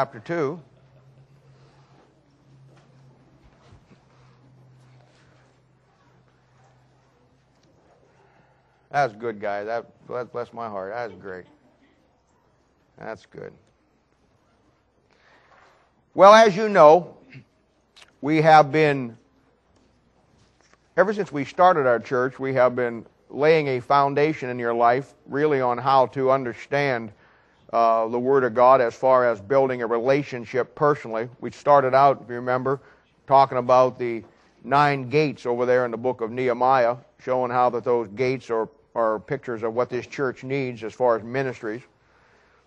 chapter 2. That's good. That, that bless my heart. That's great. That's good. Well, as you know, we have been, ever since we started our church, we have been laying a foundation in your life really on how to understand uh, the Word of God as far as building a relationship personally. We started out, if you remember, talking about the nine gates over there in the book of Nehemiah, showing how that those gates are, are pictures of what this church needs as far as ministries.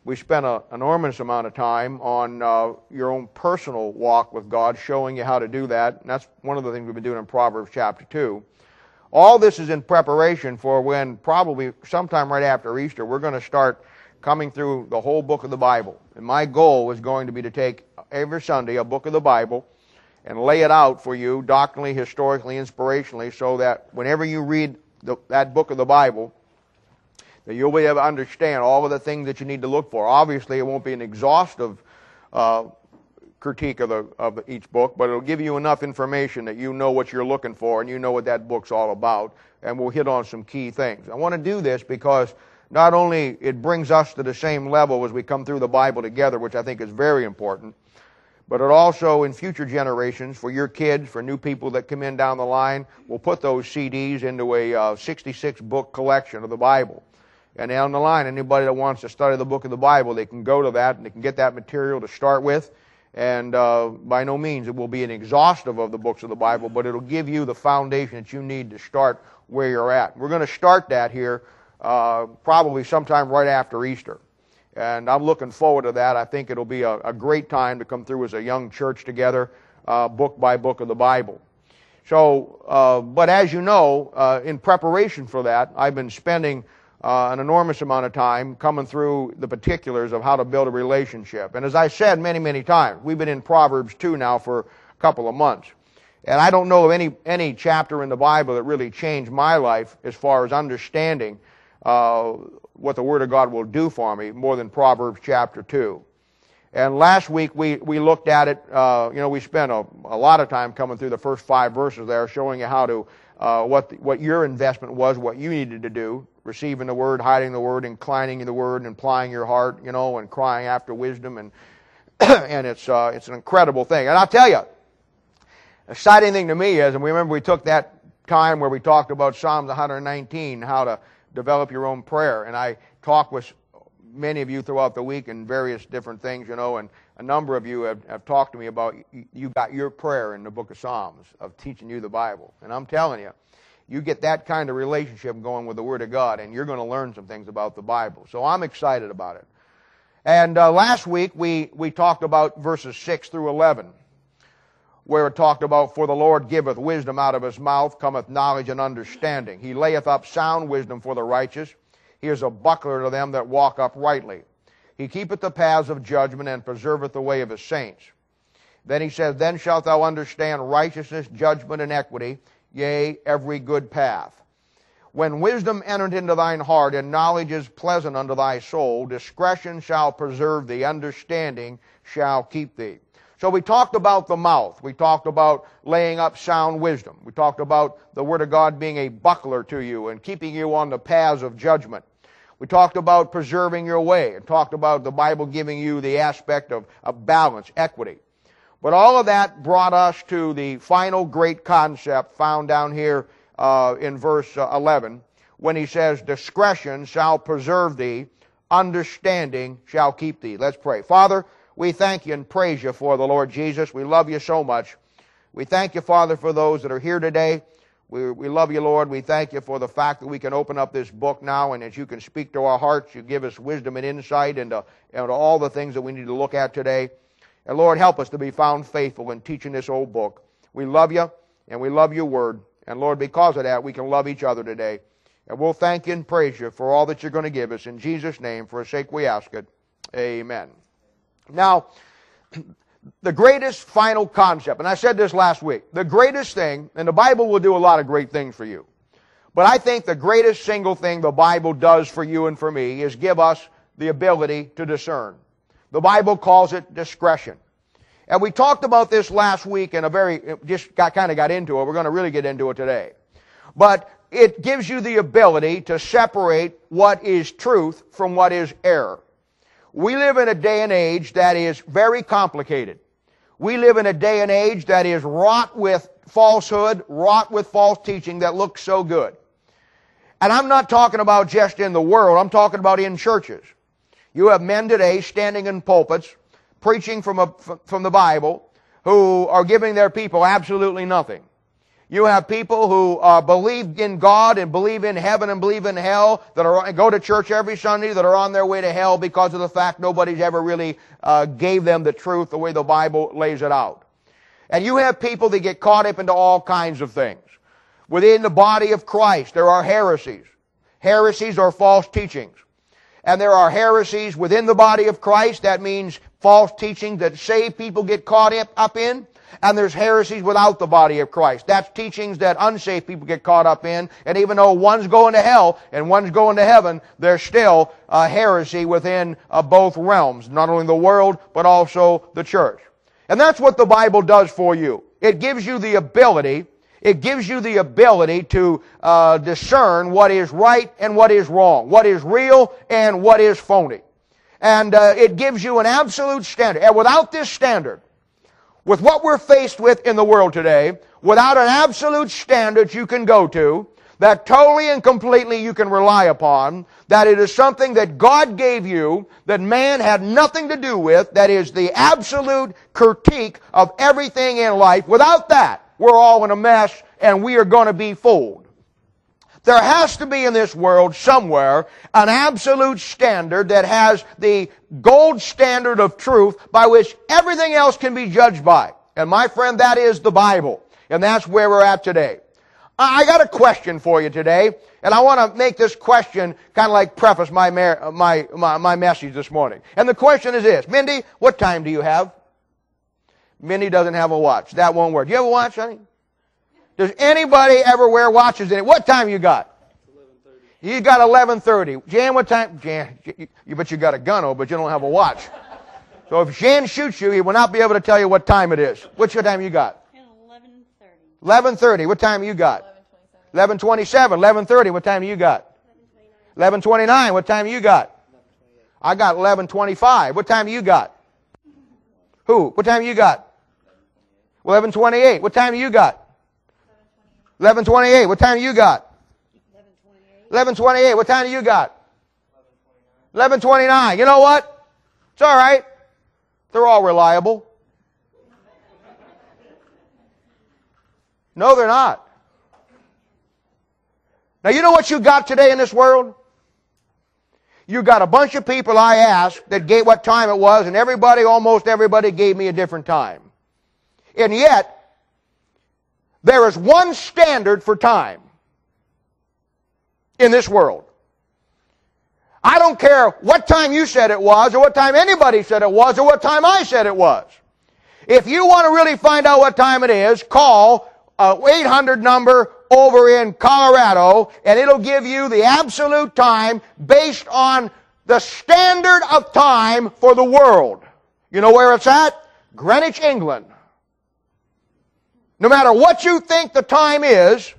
We spent an enormous amount of time on uh, your own personal walk with God, showing you how to do that. And that's one of the things we've been doing in Proverbs chapter 2. All this is in preparation for when, probably sometime right after Easter, we're going to start coming through the whole book of the Bible. And my goal is going to be to take every Sunday a book of the Bible and lay it out for you doctrinally, historically, inspirationally, so that whenever you read the, that book of the Bible, that you'll be able to understand all of the things that you need to look for. Obviously, it won't be an exhaustive uh, critique of, the, of each book, but it'll give you enough information that you know what you're looking for and you know what that book's all about, and we'll hit on some key things. I want to do this because not only it brings us to the same level as we come through the Bible together, which I think is very important, but it also in future generations for your kids, for new people that come in down the line, we'll put those CDs into a uh, 66 book collection of the Bible. And down the line, anybody that wants to study the book of the Bible, they can go to that and they can get that material to start with. And uh, by no means it will be an exhaustive of the books of the Bible, but it'll give you the foundation that you need to start where you're at. We're going to start that here uh, probably sometime right after Easter. And I'm looking forward to that. I think it'll be a, a great time to come through as a young church together, uh, book by book of the Bible. So, uh, but as you know, uh, in preparation for that, I've been spending uh, an enormous amount of time coming through the particulars of how to build a relationship. And as I said many, many times, we've been in Proverbs 2 now for a couple of months. And I don't know of any, any chapter in the Bible that really changed my life as far as understanding uh, what the Word of God will do for me more than Proverbs chapter 2. And last week we, we looked at it, uh, you know, we spent a, a lot of time coming through the first five verses there, showing you how to, uh, what, the, what your investment was, what you needed to do, receiving the Word, hiding the Word, inclining the Word, and applying your heart, you know, and crying after wisdom. And, and it's, uh, it's an incredible thing. And I'll tell you, exciting thing to me is, and we remember we took that time where we talked about Psalms 119, how to develop your own prayer. And I talk with many of you throughout the week and various different things, you know, and a number of you have, have talked to me about you got your prayer in the book of Psalms of teaching you the Bible. And I'm telling you, you get that kind of relationship going with the Word of God, and you're going to learn some things about the Bible. So I'm excited about it. And uh, last week we, we talked about verses 6 through 11 where it talked about, For the Lord giveth wisdom out of his mouth, cometh knowledge and understanding. He layeth up sound wisdom for the righteous. He is a buckler to them that walk uprightly. He keepeth the paths of judgment and preserveth the way of his saints. Then he says, Then shalt thou understand righteousness, judgment, and equity, yea, every good path. When wisdom entered into thine heart, and knowledge is pleasant unto thy soul, discretion shall preserve thee, understanding shall keep thee. So we talked about the mouth. We talked about laying up sound wisdom. We talked about the Word of God being a buckler to you and keeping you on the paths of judgment. We talked about preserving your way and talked about the Bible giving you the aspect of, of balance, equity. But all of that brought us to the final great concept found down here uh, in verse uh, 11 when he says, Discretion shall preserve thee, understanding shall keep thee. Let's pray. Father, we thank you and praise you for the Lord Jesus. We love you so much. We thank you, Father, for those that are here today. We, we love you, Lord. We thank you for the fact that we can open up this book now and that you can speak to our hearts. You give us wisdom and insight into, into all the things that we need to look at today. And Lord, help us to be found faithful in teaching this old book. We love you and we love your word. And Lord, because of that, we can love each other today. And we'll thank you and praise you for all that you're going to give us. In Jesus' name, for a sake we ask it. Amen. Now, the greatest final concept, and I said this last week, the greatest thing, and the Bible will do a lot of great things for you, but I think the greatest single thing the Bible does for you and for me is give us the ability to discern. The Bible calls it discretion. And we talked about this last week in a very, just got, kind of got into it. We're going to really get into it today. But it gives you the ability to separate what is truth from what is error. We live in a day and age that is very complicated. We live in a day and age that is wrought with falsehood, wrought with false teaching that looks so good. And I'm not talking about just in the world, I'm talking about in churches. You have men today standing in pulpits, preaching from, a, from the Bible, who are giving their people absolutely nothing. You have people who uh, believe in God and believe in heaven and believe in hell that are go to church every Sunday that are on their way to hell because of the fact nobody's ever really uh, gave them the truth the way the Bible lays it out. And you have people that get caught up into all kinds of things. Within the body of Christ, there are heresies. Heresies are false teachings. And there are heresies within the body of Christ. That means false teachings that saved people get caught up in. And there's heresies without the body of Christ. That's teachings that unsaved people get caught up in. And even though one's going to hell and one's going to heaven, there's still a heresy within uh, both realms. Not only the world, but also the church. And that's what the Bible does for you. It gives you the ability, it gives you the ability to uh, discern what is right and what is wrong, what is real and what is phony. And uh, it gives you an absolute standard. And without this standard, with what we're faced with in the world today, without an absolute standard you can go to, that totally and completely you can rely upon, that it is something that God gave you, that man had nothing to do with, that is the absolute critique of everything in life. Without that, we're all in a mess and we are going to be fooled. There has to be in this world somewhere an absolute standard that has the gold standard of truth by which everything else can be judged by. And my friend, that is the Bible. And that's where we're at today. I got a question for you today, and I want to make this question kind of like preface my, my, my, my message this morning. And the question is this, Mindy, what time do you have? Mindy doesn't have a watch. That won't work. Do you have a watch, honey? Does anybody ever wear watches in it? What time you got? You got 11:30. Jan, what time? Jan, you, bet you got a gun, oh, but you don't have a watch. So if Jan shoots you, he will not be able to tell you what time it is. What's your time you got? 11:30. 11:30. What time you got? 11:27. 11:30. What time you got? 11:29. What time you got? I got 11:25. What time you got? Who? What time you got? 11:28. What time you got? 1128. What time do you got? 1128. What time do you got? 1129. You know what? It's all right. They're all reliable. No, they're not. Now, you know what you got today in this world? You got a bunch of people I asked that gave what time it was, and everybody, almost everybody, gave me a different time. And yet, there is one standard for time in this world. I don't care what time you said it was, or what time anybody said it was, or what time I said it was. If you want to really find out what time it is, call uh, a 800 number over in Colorado, and it'll give you the absolute time based on the standard of time for the world. You know where it's at? Greenwich, England. No matter what you think the time is,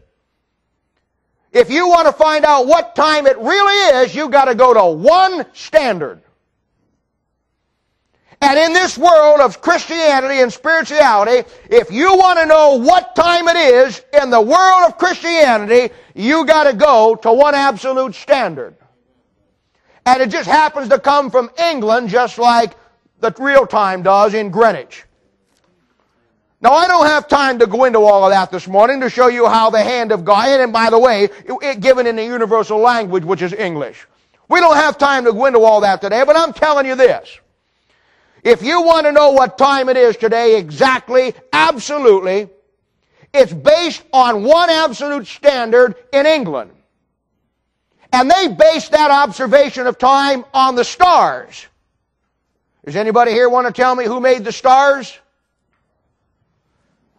if you want to find out what time it really is, you've got to go to one standard. And in this world of Christianity and spirituality, if you want to know what time it is in the world of Christianity, you got to go to one absolute standard. And it just happens to come from England just like the real time does in Greenwich. Now, I don't have time to go into all of that this morning to show you how the hand of God, and by the way, it, it, given in the universal language, which is English. We don't have time to go into all that today, but I'm telling you this. If you want to know what time it is today exactly, absolutely, it's based on one absolute standard in England. And they base that observation of time on the stars. Does anybody here want to tell me who made the stars?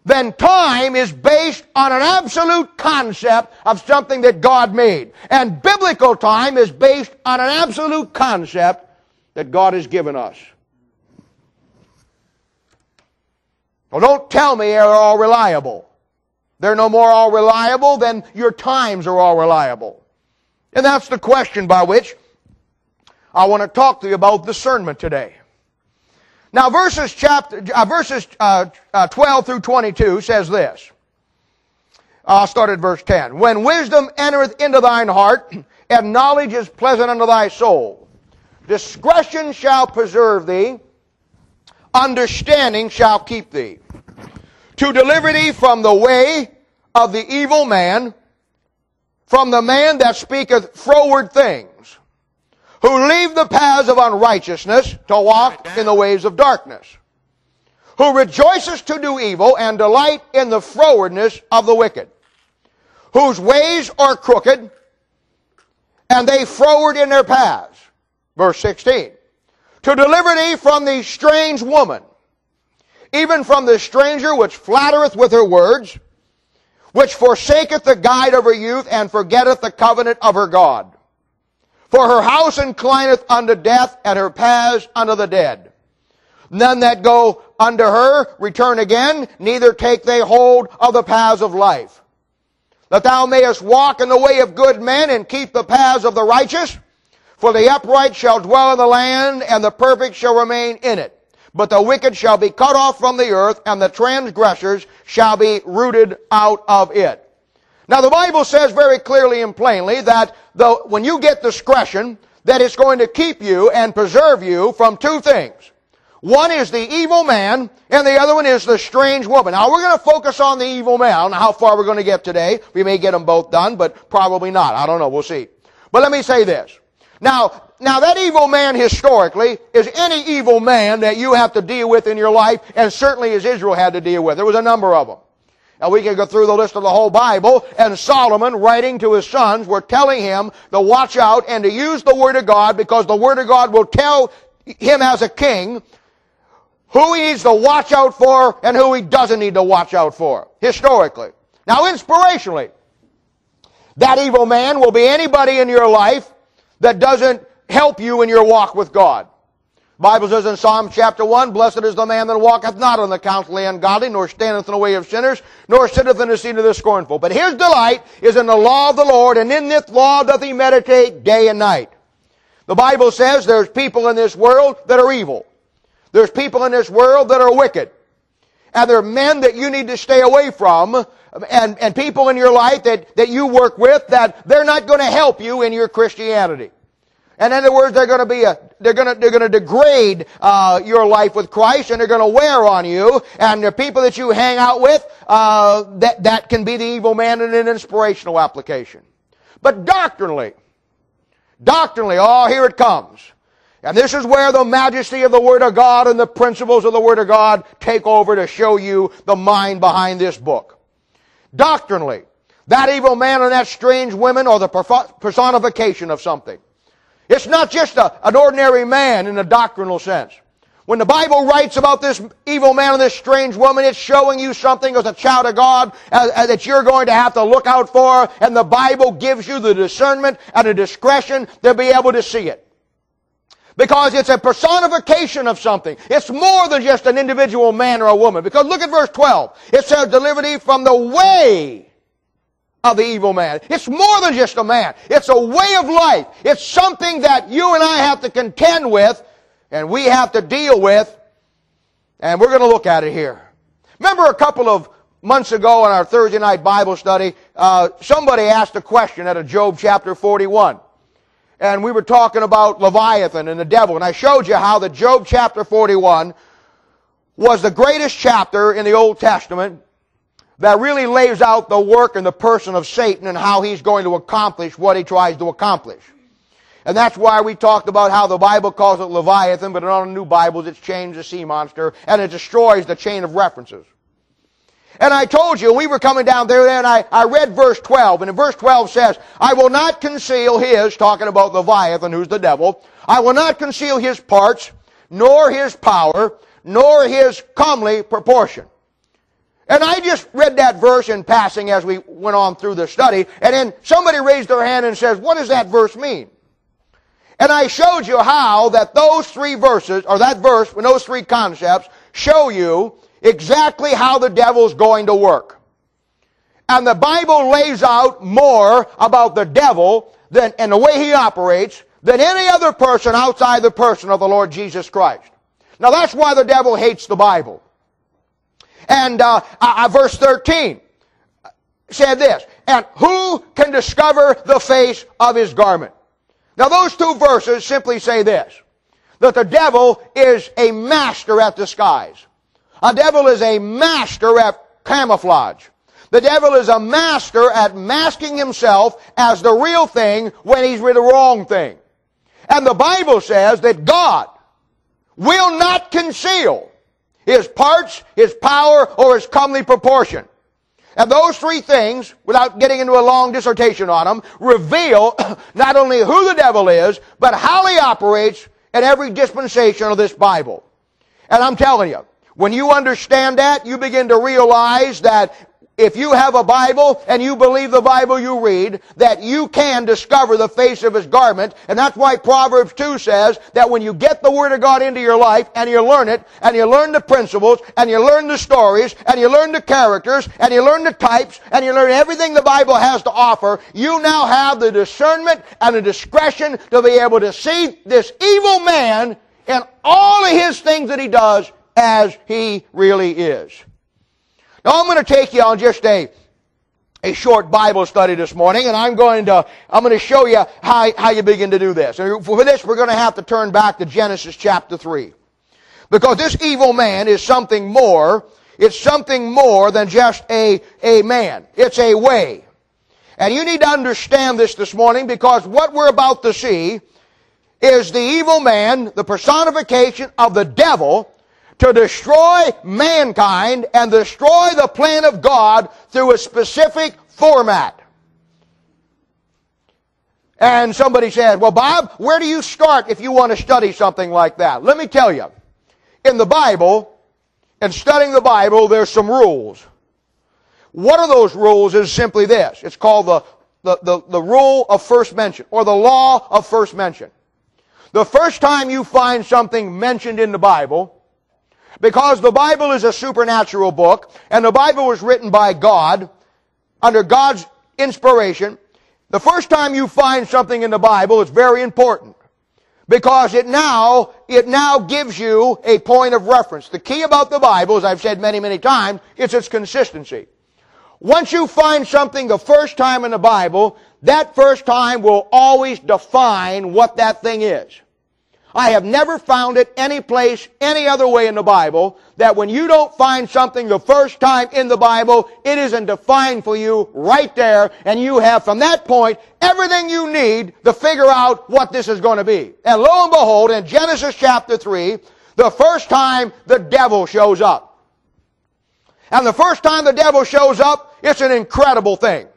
then time is based on an absolute concept of something that God made. And biblical time is based on an absolute concept that God has given us. Well, don't tell me they're all reliable. They're no more all reliable than your times are all reliable. And that's the question by which I want to talk to you about discernment today. Now, verses chapter, uh, verses uh, uh, 12 through 22 says this. I'll start at verse 10. When wisdom entereth into thine heart, and knowledge is pleasant unto thy soul, discretion shall preserve thee, understanding shall keep thee, to deliver thee from the way of the evil man, from the man that speaketh froward things, who leave the paths of unrighteousness to walk in the ways of darkness, who rejoices to do evil and delight in the frowardness of the wicked, whose ways are crooked, and they froward in their paths. Verse 16. To deliver thee from the strange woman, even from the stranger which flattereth with her words, which forsaketh the guide of her youth, and forgetteth the covenant of her God. For her house inclineth unto death, and her paths unto the dead. None that go unto her return again, neither take they hold of the paths of life that thou mayest walk in the way of good men and keep the paths of the righteous. For the upright shall dwell in the land, and the perfect shall remain in it. But the wicked shall be cut off from the earth, and the transgressors shall be rooted out of it. Now the Bible says very clearly and plainly that when you get discretion, that it's going to keep you and preserve you from two things. One is the evil man, and the other one is the strange woman. Now we're going to focus on the evil man. I don't know how far we're going to get today. We may get them both done, but probably not. I don't know. We'll see. But let me say this. Now, now that evil man historically is any evil man that you have to deal with in your life, and certainly as Israel had to deal with. There was a number of them. Now we can go through the list of the whole Bible, and Solomon, writing to his sons, were telling him to watch out and to use the Word of God because the Word of God will tell him as a king who he needs to watch out for and who he doesn't need to watch out for, historically. Now, inspirationally, that evil man will be anybody in your life that doesn't help you in your walk with God. Bible says in Psalm chapter 1, Blessed is the man that walketh not on the counsel of the ungodly, nor standeth in the way of sinners, nor sitteth in the seat of the scornful. But his delight is in the law of the Lord, and in this law doth he meditate day and night. The Bible says there's people in this world that are evil. There's people in this world that are wicked. And there are men that you need to stay away from and, and people in your life that, that you work with that they're not going to help you in your Christianity. In other words, they're going to be a, they're going to, they're going to degrade uh, your life with Christ, and they're going to wear on you. And the people that you hang out with, uh, that that can be the evil man in an inspirational application. But doctrinally, doctrinally, oh, here it comes. And this is where the majesty of the Word of God and the principles of the Word of God take over to show you the mind behind this book. Doctrinally, that evil man and that strange woman are the personification of something. It's not just a, an ordinary man in a doctrinal sense. When the Bible writes about this evil man and this strange woman, it's showing you something as a child of God uh, uh, that you're going to have to look out for, and the Bible gives you the discernment and the discretion to be able to see it. Because it's a personification of something. It's more than just an individual man or a woman. Because look at verse 12. It says, deliver thee from the way of the evil man. It's more than just a man. It's a way of life. It's something that you and I have to contend with and we have to deal with. And we're going to look at it here. Remember a couple of months ago in our Thursday night Bible study, uh, somebody asked a question out of Job chapter 41 and we were talking about Leviathan and the devil, and I showed you how the Job chapter 41 was the greatest chapter in the Old Testament that really lays out the work and the person of Satan and how he's going to accomplish what he tries to accomplish. And that's why we talked about how the Bible calls it Leviathan, but in all the new Bibles it's changed to sea monster, and it destroys the chain of references. And I told you, we were coming down there and I, I read verse 12, and in verse 12 says, I will not conceal his, talking about Leviathan, who's the devil, I will not conceal his parts, nor his power, nor his comely proportion. And I just read that verse in passing as we went on through the study, and then somebody raised their hand and says, what does that verse mean? And I showed you how that those three verses, or that verse, with those three concepts, show you exactly how the devil's going to work. And the Bible lays out more about the devil than, and the way he operates than any other person outside the person of the Lord Jesus Christ. Now that's why the devil hates the Bible. And uh, uh, verse 13 said this, and who can discover the face of his garment? Now those two verses simply say this, that the devil is a master at disguise. A devil is a master at camouflage. The devil is a master at masking himself as the real thing when he's with the wrong thing. And the Bible says that God will not conceal his parts, his power, or his comely proportion. And those three things, without getting into a long dissertation on them, reveal not only who the devil is, but how he operates in every dispensation of this Bible. And I'm telling you, when you understand that, you begin to realize that if you have a Bible and you believe the Bible you read, that you can discover the face of His garment. And that's why Proverbs 2 says that when you get the Word of God into your life and you learn it, and you learn the principles, and you learn the stories, and you learn the characters, and you learn the types, and you learn everything the Bible has to offer, you now have the discernment and the discretion to be able to see this evil man in all of his things that he does as he really is. Now I'm going to take you on just a, a short Bible study this morning, and I'm going to, I'm going to show you how, how you begin to do this. And for this, we're going to have to turn back to Genesis chapter 3. Because this evil man is something more, it's something more than just a, a man. It's a way. And you need to understand this this morning because what we're about to see is the evil man, the personification of the devil, to destroy mankind and destroy the plan of God through a specific format. And somebody said, well, Bob, where do you start if you want to study something like that? Let me tell you. In the Bible, in studying the Bible, there's some rules. One of those rules is simply this. It's called the, the, the, the rule of first mention, or the law of first mention. The first time you find something mentioned in the Bible, because the Bible is a supernatural book, and the Bible was written by God, under God's inspiration. The first time you find something in the Bible is very important. Because it now, it now gives you a point of reference. The key about the Bible, as I've said many, many times, is its consistency. Once you find something the first time in the Bible, that first time will always define what that thing is. I have never found it any place, any other way in the Bible, that when you don't find something the first time in the Bible, it isn't defined for you right there, and you have from that point everything you need to figure out what this is going to be. And lo and behold, in Genesis chapter 3, the first time the devil shows up. And the first time the devil shows up, it's an incredible thing.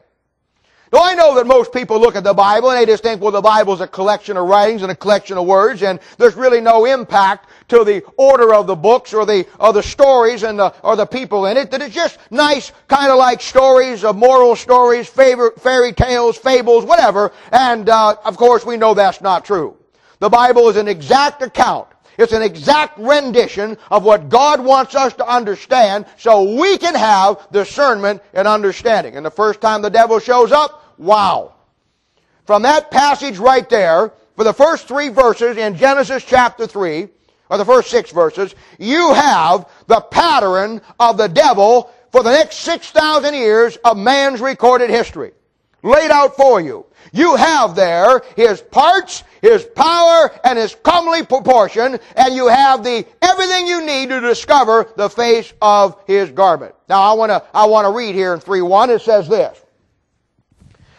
Now I know that most people look at the Bible and they just think, well, the Bible is a collection of writings and a collection of words, and there's really no impact to the order of the books or the or the stories and the or the people in it. That it's just nice, kind of like stories of moral stories, favorite fairy tales, fables, whatever. And uh, of course, we know that's not true. The Bible is an exact account. It's an exact rendition of what God wants us to understand so we can have discernment and understanding. And the first time the devil shows up, Wow. From that passage right there, for the first three verses in Genesis chapter 3, or the first six verses, you have the pattern of the devil for the next 6,000 years of man's recorded history. Laid out for you. You have there his parts, his power, and his comely proportion, and you have the everything you need to discover the face of his garment. Now I wanna, I wanna read here in 3.1, it says this.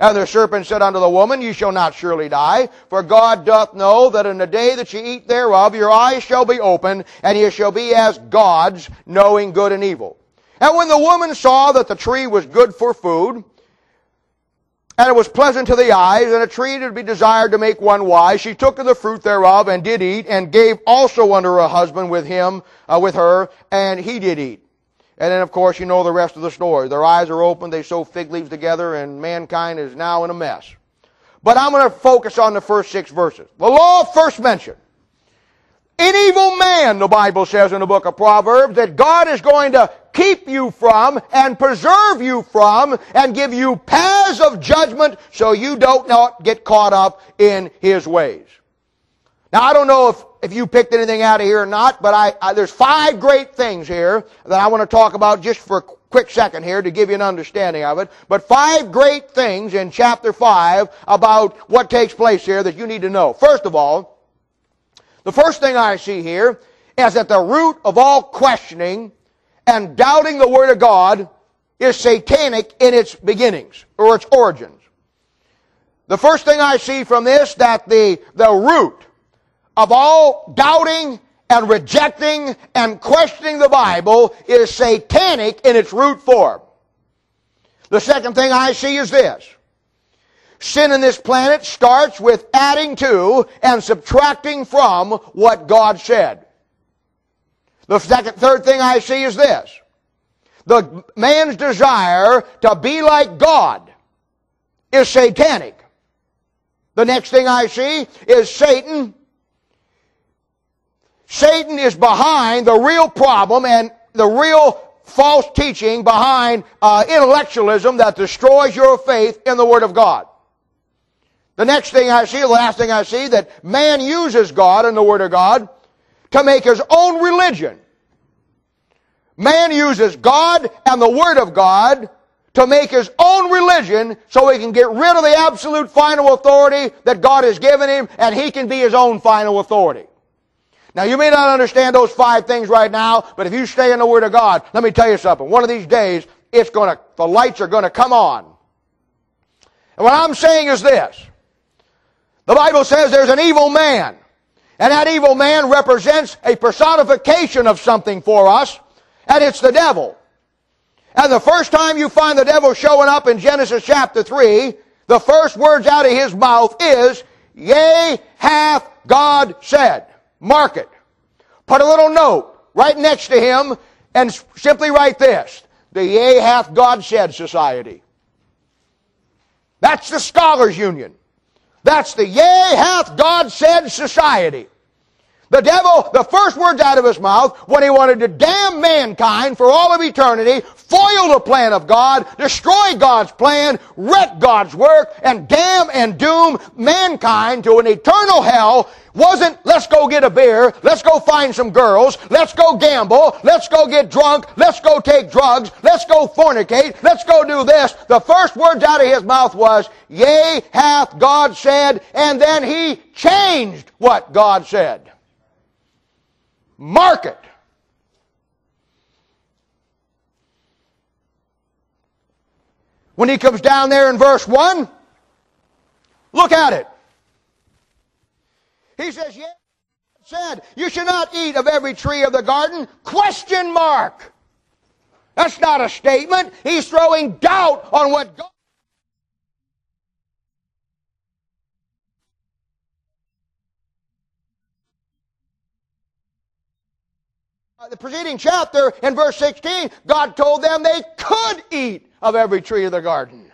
And the serpent said unto the woman, You shall not surely die, for God doth know that in the day that ye eat thereof, your eyes shall be opened, and ye shall be as gods, knowing good and evil. And when the woman saw that the tree was good for food, and it was pleasant to the eyes, and a tree to be desired to make one wise. She took of the fruit thereof, and did eat, and gave also unto her husband with him, uh, with her, and he did eat. And then, of course, you know the rest of the story. Their eyes are open, they sew fig leaves together, and mankind is now in a mess. But I'm going to focus on the first six verses. The law first mentioned. An evil man, the Bible says in the book of Proverbs, that God is going to keep you from and preserve you from and give you paths of judgment so you don't not get caught up in His ways. Now I don't know if, if you picked anything out of here or not, but I, I there's five great things here that I want to talk about just for a quick second here to give you an understanding of it. But five great things in chapter five about what takes place here that you need to know. First of all, the first thing I see here is that the root of all questioning and doubting the Word of God is satanic in its beginnings or its origins. The first thing I see from this that the, the root of all doubting and rejecting and questioning the Bible is satanic in its root form. The second thing I see is this. Sin in this planet starts with adding to and subtracting from what God said. The second, third thing I see is this. The man's desire to be like God is satanic. The next thing I see is Satan. Satan is behind the real problem and the real false teaching behind uh, intellectualism that destroys your faith in the Word of God. The next thing I see, the last thing I see, that man uses God and the Word of God to make his own religion. Man uses God and the Word of God to make his own religion so he can get rid of the absolute final authority that God has given him and he can be his own final authority. Now you may not understand those five things right now, but if you stay in the Word of God, let me tell you something. One of these days, it's gonna, the lights are gonna come on. And what I'm saying is this. The Bible says there's an evil man. And that evil man represents a personification of something for us, and it's the devil. And the first time you find the devil showing up in Genesis chapter 3, the first words out of his mouth is, Yea, hath God said. Mark it. Put a little note right next to him and simply write this. The Yea hath God said society. That's the Scholars Union. That's the yea hath God said society. The devil, the first words out of his mouth when he wanted to damn mankind for all of eternity, foil the plan of God, destroy God's plan, wreck God's work, and damn and doom mankind to an eternal hell wasn't let's go get a beer, let's go find some girls, let's go gamble, let's go get drunk, let's go take drugs, let's go fornicate, let's go do this. The first words out of his mouth was, Yea, hath God said, and then he changed what God said. Mark it. When he comes down there in verse 1, look at it. He says, yeah, said, you should not eat of every tree of the garden. Question mark. That's not a statement. He's throwing doubt on what God the preceding chapter, in verse 16, God told them they could eat of every tree of the garden.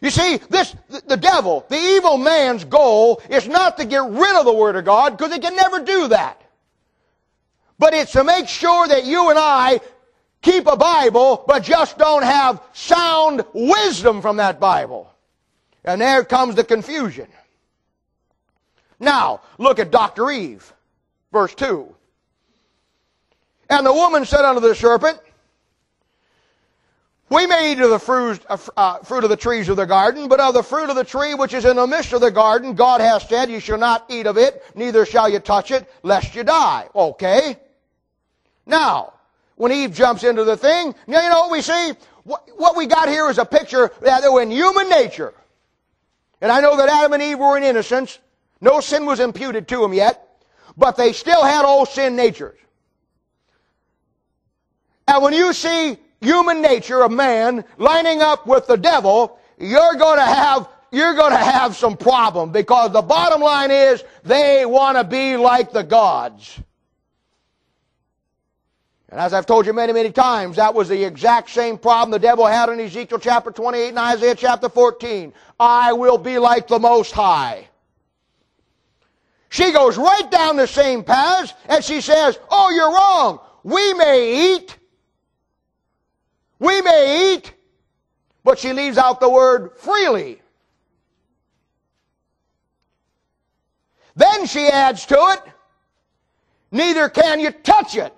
You see, this, the devil, the evil man's goal is not to get rid of the Word of God, because he can never do that. But it's to make sure that you and I keep a Bible, but just don't have sound wisdom from that Bible. And there comes the confusion. Now, look at Dr. Eve, verse 2. And the woman said unto the serpent, We may eat of the fruit, uh, fruit of the trees of the garden, but of the fruit of the tree which is in the midst of the garden, God hath said, You shall not eat of it, neither shall you touch it, lest you die. Okay. Now, when Eve jumps into the thing, now you know what we see? What, what we got here is a picture that in human nature, and I know that Adam and Eve were in innocence, no sin was imputed to them yet, but they still had old sin natures. And when you see human nature of man lining up with the devil, you're going to have you're going to have some problem because the bottom line is they want to be like the gods. And as I've told you many, many times, that was the exact same problem the devil had in Ezekiel chapter 28 and Isaiah chapter 14. I will be like the Most High. She goes right down the same path and she says, Oh, you're wrong. We may eat. We may eat. But she leaves out the word freely. Then she adds to it, neither can you touch it.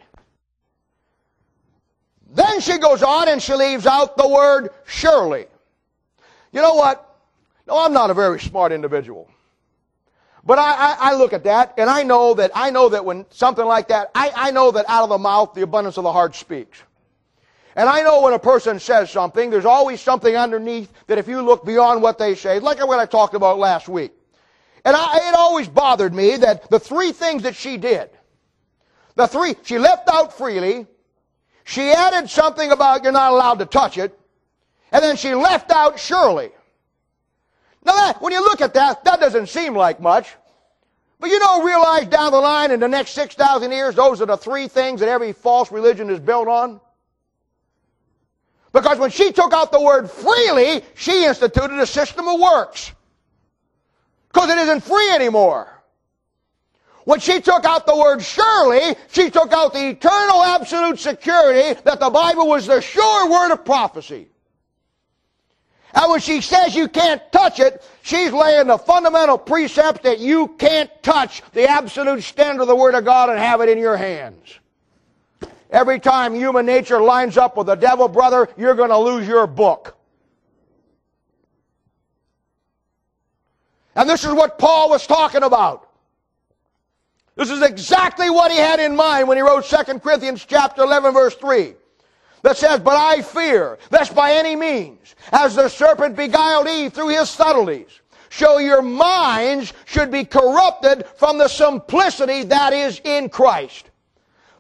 Then she goes on and she leaves out the word surely. You know what? No, I'm not a very smart individual. But I, I, I, look at that and I know that I know that when something like that, I, I know that out of the mouth the abundance of the heart speaks. And I know when a person says something, there's always something underneath that if you look beyond what they say, like what I talked about last week. And I, it always bothered me that the three things that she did, the three, she left out freely, she added something about you're not allowed to touch it, and then she left out surely. Now that, when you look at that, that doesn't seem like much. But you don't realize down the line in the next 6,000 years, those are the three things that every false religion is built on? Because when she took out the word freely, she instituted a system of works. Because it isn't free anymore. When she took out the word surely, she took out the eternal absolute security that the Bible was the sure word of prophecy. And when she says you can't touch it, she's laying the fundamental precept that you can't touch the absolute standard of the Word of God and have it in your hands. Every time human nature lines up with the devil, brother, you're going to lose your book. And this is what Paul was talking about. This is exactly what he had in mind when he wrote 2 Corinthians chapter 11 verse 3. That says, but I fear, lest by any means, as the serpent beguiled Eve through his subtleties, so your minds should be corrupted from the simplicity that is in Christ.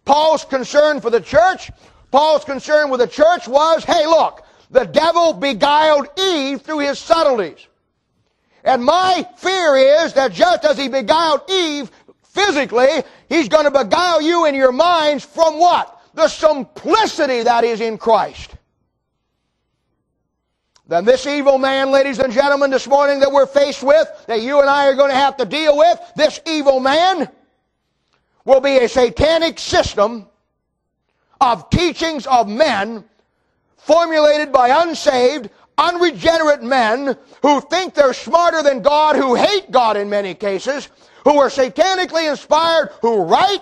Paul's concern for the church, Paul's concern with the church was, hey look, the devil beguiled Eve through his subtleties. And my fear is that just as he beguiled Eve physically, he's going to beguile you in your minds from what? The simplicity that is in Christ. Then this evil man, ladies and gentlemen, this morning that we're faced with, that you and I are going to have to deal with, this evil man will be a satanic system of teachings of men formulated by unsaved, unregenerate men who think they're smarter than God, who hate God in many cases, who are satanically inspired, who write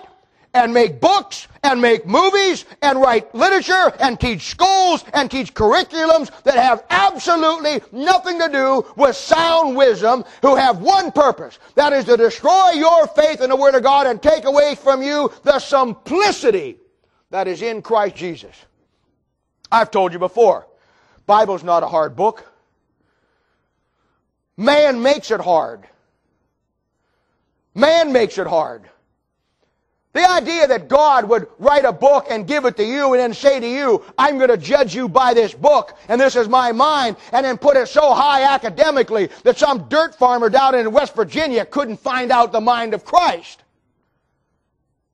and make books and make movies and write literature and teach schools and teach curriculums that have absolutely nothing to do with sound wisdom who have one purpose. That is to destroy your faith in the Word of God and take away from you the simplicity that is in Christ Jesus. I've told you before, Bible's not a hard book. Man makes it hard. Man makes it hard. The idea that God would write a book and give it to you and then say to you, I'm going to judge you by this book and this is my mind and then put it so high academically that some dirt farmer down in West Virginia couldn't find out the mind of Christ.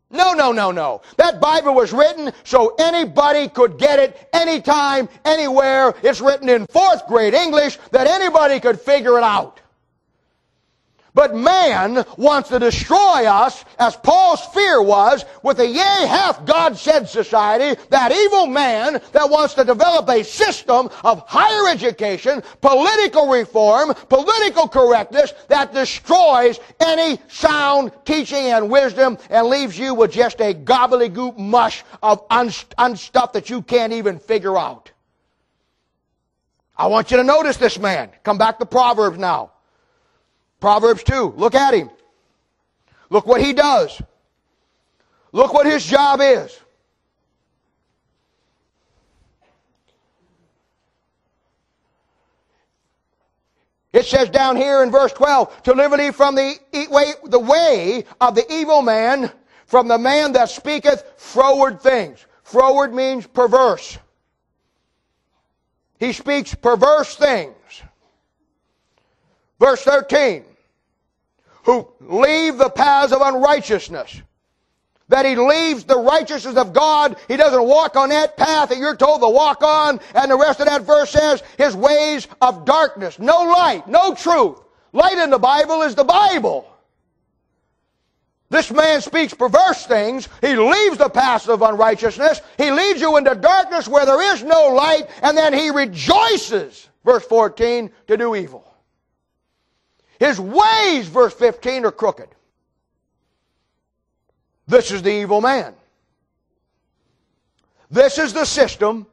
No, no, no, no. That Bible was written so anybody could get it anytime, anywhere. It's written in fourth grade English that anybody could figure it out. But man wants to destroy us, as Paul's fear was, with a yea hath God said society, that evil man that wants to develop a system of higher education, political reform, political correctness that destroys any sound teaching and wisdom and leaves you with just a gobbledygook mush of un- stuff that you can't even figure out. I want you to notice this man. Come back to Proverbs now. Proverbs 2. Look at him. Look what he does. Look what his job is. It says down here in verse 12, to liberty from the way, the way of the evil man, from the man that speaketh froward things. Froward means perverse. He speaks perverse things. Verse 13, who leave the paths of unrighteousness. That he leaves the righteousness of God. He doesn't walk on that path that you're told to walk on. And the rest of that verse says, his ways of darkness. No light, no truth. Light in the Bible is the Bible. This man speaks perverse things. He leaves the paths of unrighteousness. He leads you into darkness where there is no light, and then he rejoices, verse 14, to do evil. His ways, verse 15, are crooked. This is the evil man. This is the system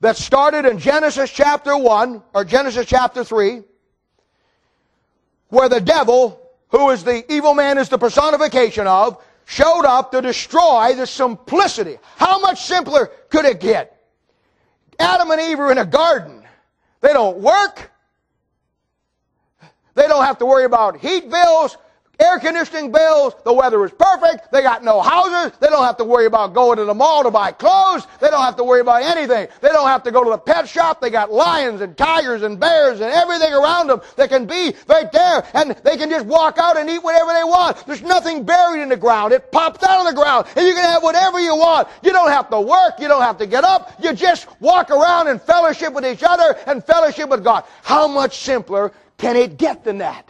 that started in Genesis chapter 1 or Genesis chapter 3 where the devil, who is the evil man is the personification of, showed up to destroy the simplicity. How much simpler could it get? Adam and Eve are in a garden. They don't work. They don't have to worry about heat bills air conditioning bills. The weather is perfect. They got no houses. They don't have to worry about going to the mall to buy clothes. They don't have to worry about anything. They don't have to go to the pet shop. They got lions and tigers and bears and everything around them that can be right there. And they can just walk out and eat whatever they want. There's nothing buried in the ground. It pops out of the ground. And you can have whatever you want. You don't have to work. You don't have to get up. You just walk around and fellowship with each other and fellowship with God. How much simpler can it get than that?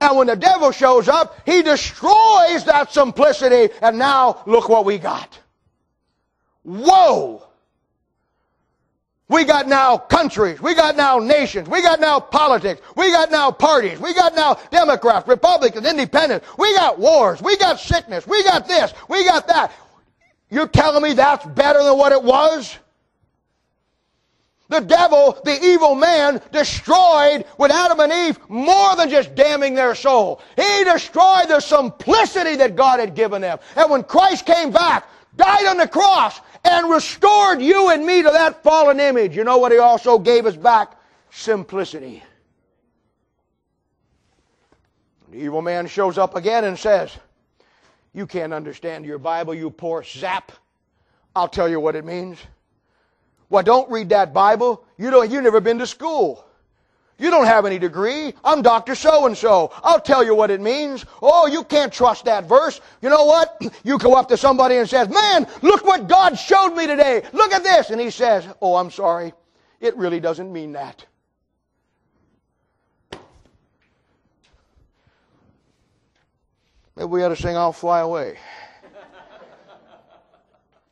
And when the devil shows up, he destroys that simplicity. And now look what we got. Whoa! We got now countries. We got now nations. We got now politics. We got now parties. We got now Democrats, Republicans, Independents. We got wars. We got sickness. We got this. We got that. You're telling me that's better than what it was? The devil, the evil man, destroyed with Adam and Eve more than just damning their soul. He destroyed the simplicity that God had given them. And when Christ came back, died on the cross, and restored you and me to that fallen image, you know what he also gave us back? Simplicity. The evil man shows up again and says, You can't understand your Bible, you poor sap. I'll tell you what it means. Well, don't read that Bible. You don't, you've never been to school. You don't have any degree. I'm Dr. So and so. I'll tell you what it means. Oh, you can't trust that verse. You know what? You go up to somebody and says, man, look what God showed me today. Look at this. And he says, oh, I'm sorry. It really doesn't mean that. Maybe we ought to sing I'll Fly Away.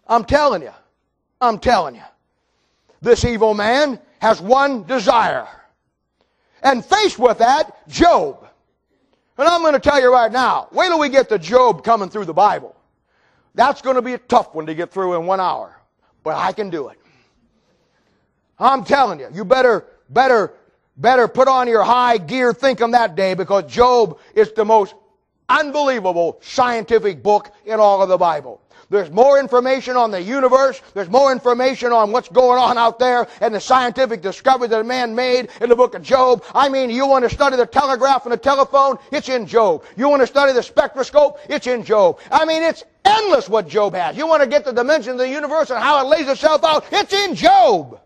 I'm telling you. I'm telling you. This evil man has one desire. And faced with that, Job. And I'm going to tell you right now, wait till we get to Job coming through the Bible. That's going to be a tough one to get through in one hour. But I can do it. I'm telling you, you better, better, better put on your high gear thinking that day because Job is the most unbelievable scientific book in all of the Bible. There's more information on the universe. There's more information on what's going on out there and the scientific discovery that man made in the book of Job. I mean, you want to study the telegraph and the telephone? It's in Job. You want to study the spectroscope? It's in Job. I mean, it's endless what Job has. You want to get the dimension of the universe and how it lays itself out? It's in Job.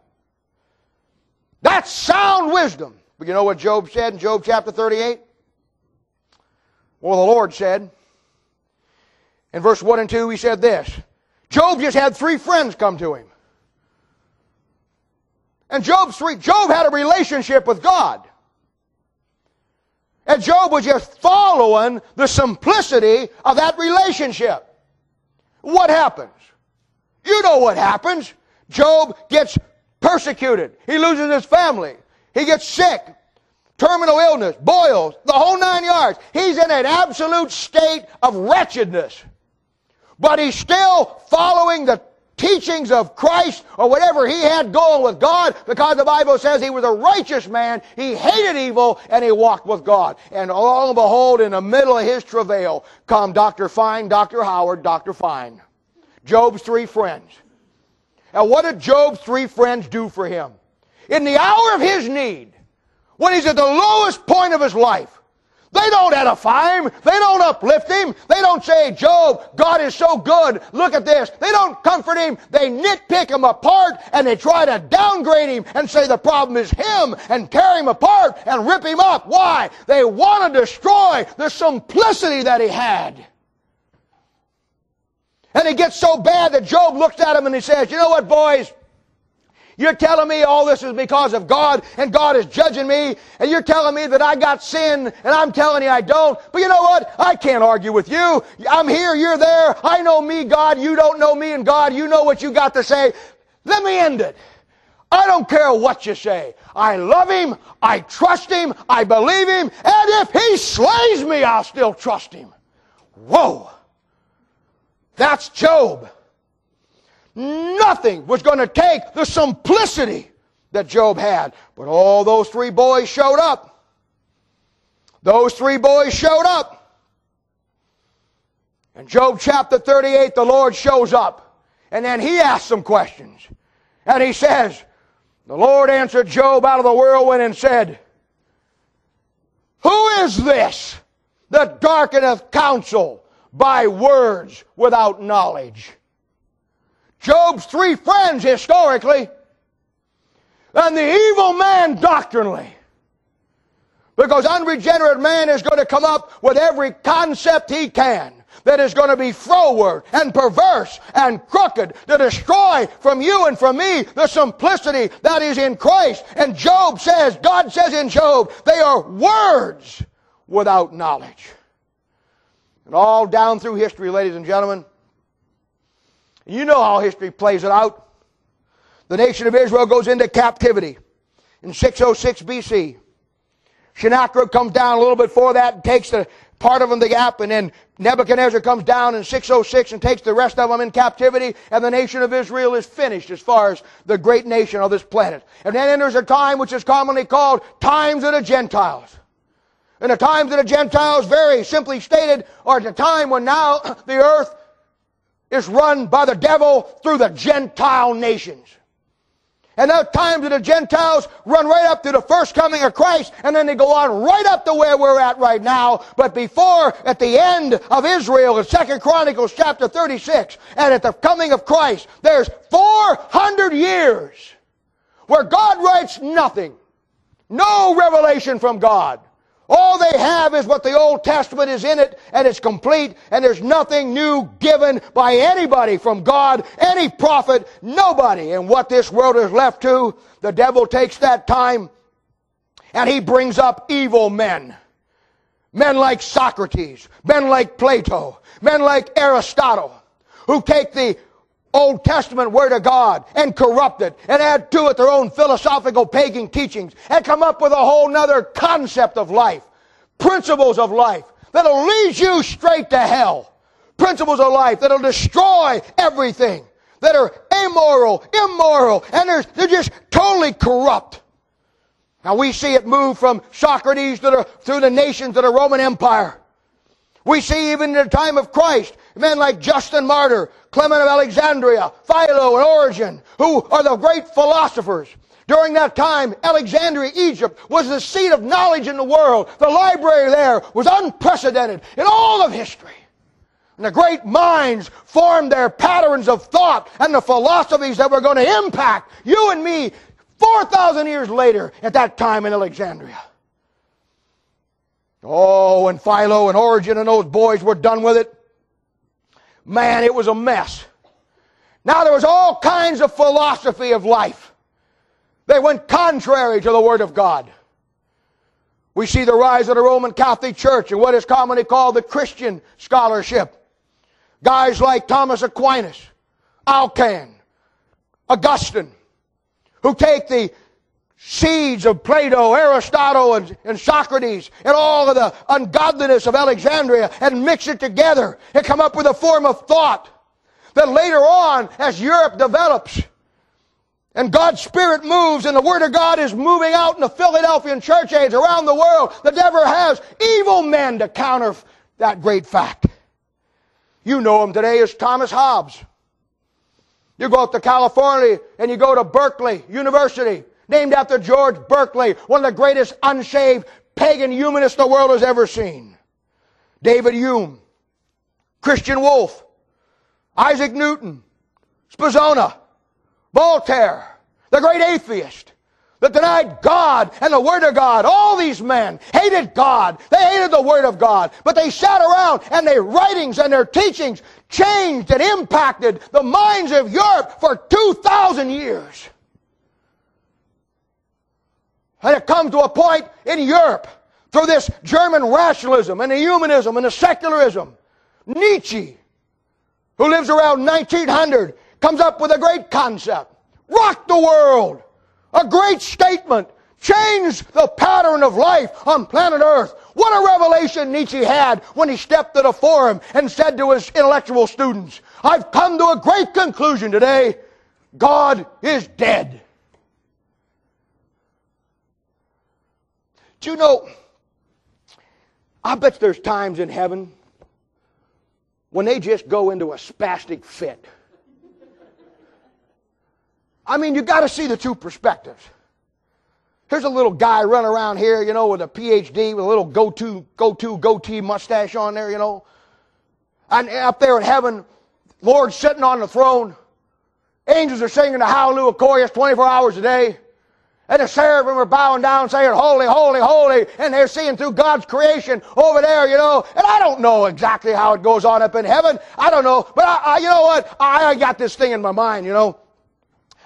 That's sound wisdom. But you know what Job said in Job chapter 38? Well, the Lord said, in verse 1 and 2, he said this Job just had three friends come to him. And Job's three, Job had a relationship with God. And Job was just following the simplicity of that relationship. What happens? You know what happens. Job gets persecuted. He loses his family. He gets sick. Terminal illness, boils, the whole nine yards. He's in an absolute state of wretchedness but he's still following the teachings of Christ or whatever he had going with God because the Bible says he was a righteous man. He hated evil and he walked with God. And lo and behold, in the middle of his travail come Dr. Fine, Dr. Howard, Dr. Fine. Job's three friends. And what did Job's three friends do for him? In the hour of his need, when he's at the lowest point of his life, They don't edify him. They don't uplift him. They don't say, Job, God is so good. Look at this. They don't comfort him. They nitpick him apart and they try to downgrade him and say the problem is him and tear him apart and rip him up. Why? They want to destroy the simplicity that he had. And it gets so bad that Job looks at him and he says, you know what, boys? You're telling me all this is because of God and God is judging me and you're telling me that I got sin and I'm telling you I don't. But you know what? I can't argue with you. I'm here, you're there. I know me, God. You don't know me and God. You know what you got to say. Let me end it. I don't care what you say. I love him. I trust him. I believe him. And if he slays me, I'll still trust him. Whoa. That's Job. Nothing was going to take the simplicity that Job had. But all those three boys showed up. Those three boys showed up. In Job chapter 38, the Lord shows up. And then he asks some questions. And he says, The Lord answered Job out of the whirlwind and said, Who is this that darkeneth counsel by words without knowledge? Job's three friends historically, and the evil man doctrinally. Because unregenerate man is going to come up with every concept he can that is going to be froward and perverse and crooked to destroy from you and from me the simplicity that is in Christ. And Job says, God says in Job, they are words without knowledge. And all down through history, ladies and gentlemen, you know how history plays it out. The nation of Israel goes into captivity in 606 BC. Sennacherib comes down a little bit before that and takes the part of them the gap, and then Nebuchadnezzar comes down in 606 and takes the rest of them in captivity, and the nation of Israel is finished as far as the great nation of this planet. And then enters a time which is commonly called times of the Gentiles. And the times of the Gentiles, very simply stated, are the time when now the earth is run by the devil through the Gentile nations. And those times of the Gentiles run right up to the first coming of Christ, and then they go on right up to where we're at right now. But before, at the end of Israel, in Second Chronicles chapter 36, and at the coming of Christ, there's 400 years where God writes nothing. No revelation from God. All they have is what the Old Testament is in it, and it's complete, and there's nothing new given by anybody from God, any prophet, nobody. And what this world is left to, the devil takes that time and he brings up evil men. Men like Socrates, men like Plato, men like Aristotle, who take the Old Testament Word of God and corrupt it and add to it their own philosophical pagan teachings and come up with a whole nother concept of life, principles of life that'll lead you straight to hell. Principles of life that'll destroy everything, that are amoral, immoral, and they're, they're just totally corrupt. Now we see it move from Socrates to the, through the nations of the Roman Empire. We see even in the time of Christ, men like Justin Martyr, Clement of Alexandria, Philo, and Origen, who are the great philosophers. During that time, Alexandria, Egypt was the seat of knowledge in the world. The library there was unprecedented in all of history. And the great minds formed their patterns of thought and the philosophies that were going to impact you and me 4,000 years later at that time in Alexandria. Oh, and Philo and Origen and those boys were done with it. Man, it was a mess. Now there was all kinds of philosophy of life. They went contrary to the Word of God. We see the rise of the Roman Catholic Church and what is commonly called the Christian scholarship. Guys like Thomas Aquinas, Alcan, Augustine, who take the seeds of Plato, Aristotle, and, and, Socrates, and all of the ungodliness of Alexandria, and mix it together and come up with a form of thought that later on, as Europe develops, and God's Spirit moves, and the Word of God is moving out in the Philadelphian church age around the world, the devil has evil men to counter that great fact. You know him today as Thomas Hobbes. You go up to California and you go to Berkeley University named after George Berkeley, one of the greatest unshaved pagan humanist the world has ever seen. David Hume, Christian Wolff, Isaac Newton, Spinoza, Voltaire, the great atheist that denied God and the Word of God. All these men hated God. They hated the Word of God. But they sat around and their writings and their teachings changed and impacted the minds of Europe for 2,000 years. And it comes to a point in Europe through this German rationalism and the humanism and the secularism. Nietzsche, who lives around 1900, comes up with a great concept. Rock the world. A great statement. Change the pattern of life on planet Earth. What a revelation Nietzsche had when he stepped to the forum and said to his intellectual students, I've come to a great conclusion today. God is dead. Do you know, I bet there's times in heaven when they just go into a spastic fit. I mean, you got to see the two perspectives. Here's a little guy running around here, you know, with a PhD, with a little go-to, go-to, goatee mustache on there, you know. And up there in heaven, Lord sitting on the throne. Angels are singing the Hallelujah chorus 24 hours a day. And the seraphim are bowing down saying, Holy, holy, holy. And they're seeing through God's creation over there, you know. And I don't know exactly how it goes on up in heaven. I don't know. But I, I, you know what? I, I got this thing in my mind, you know.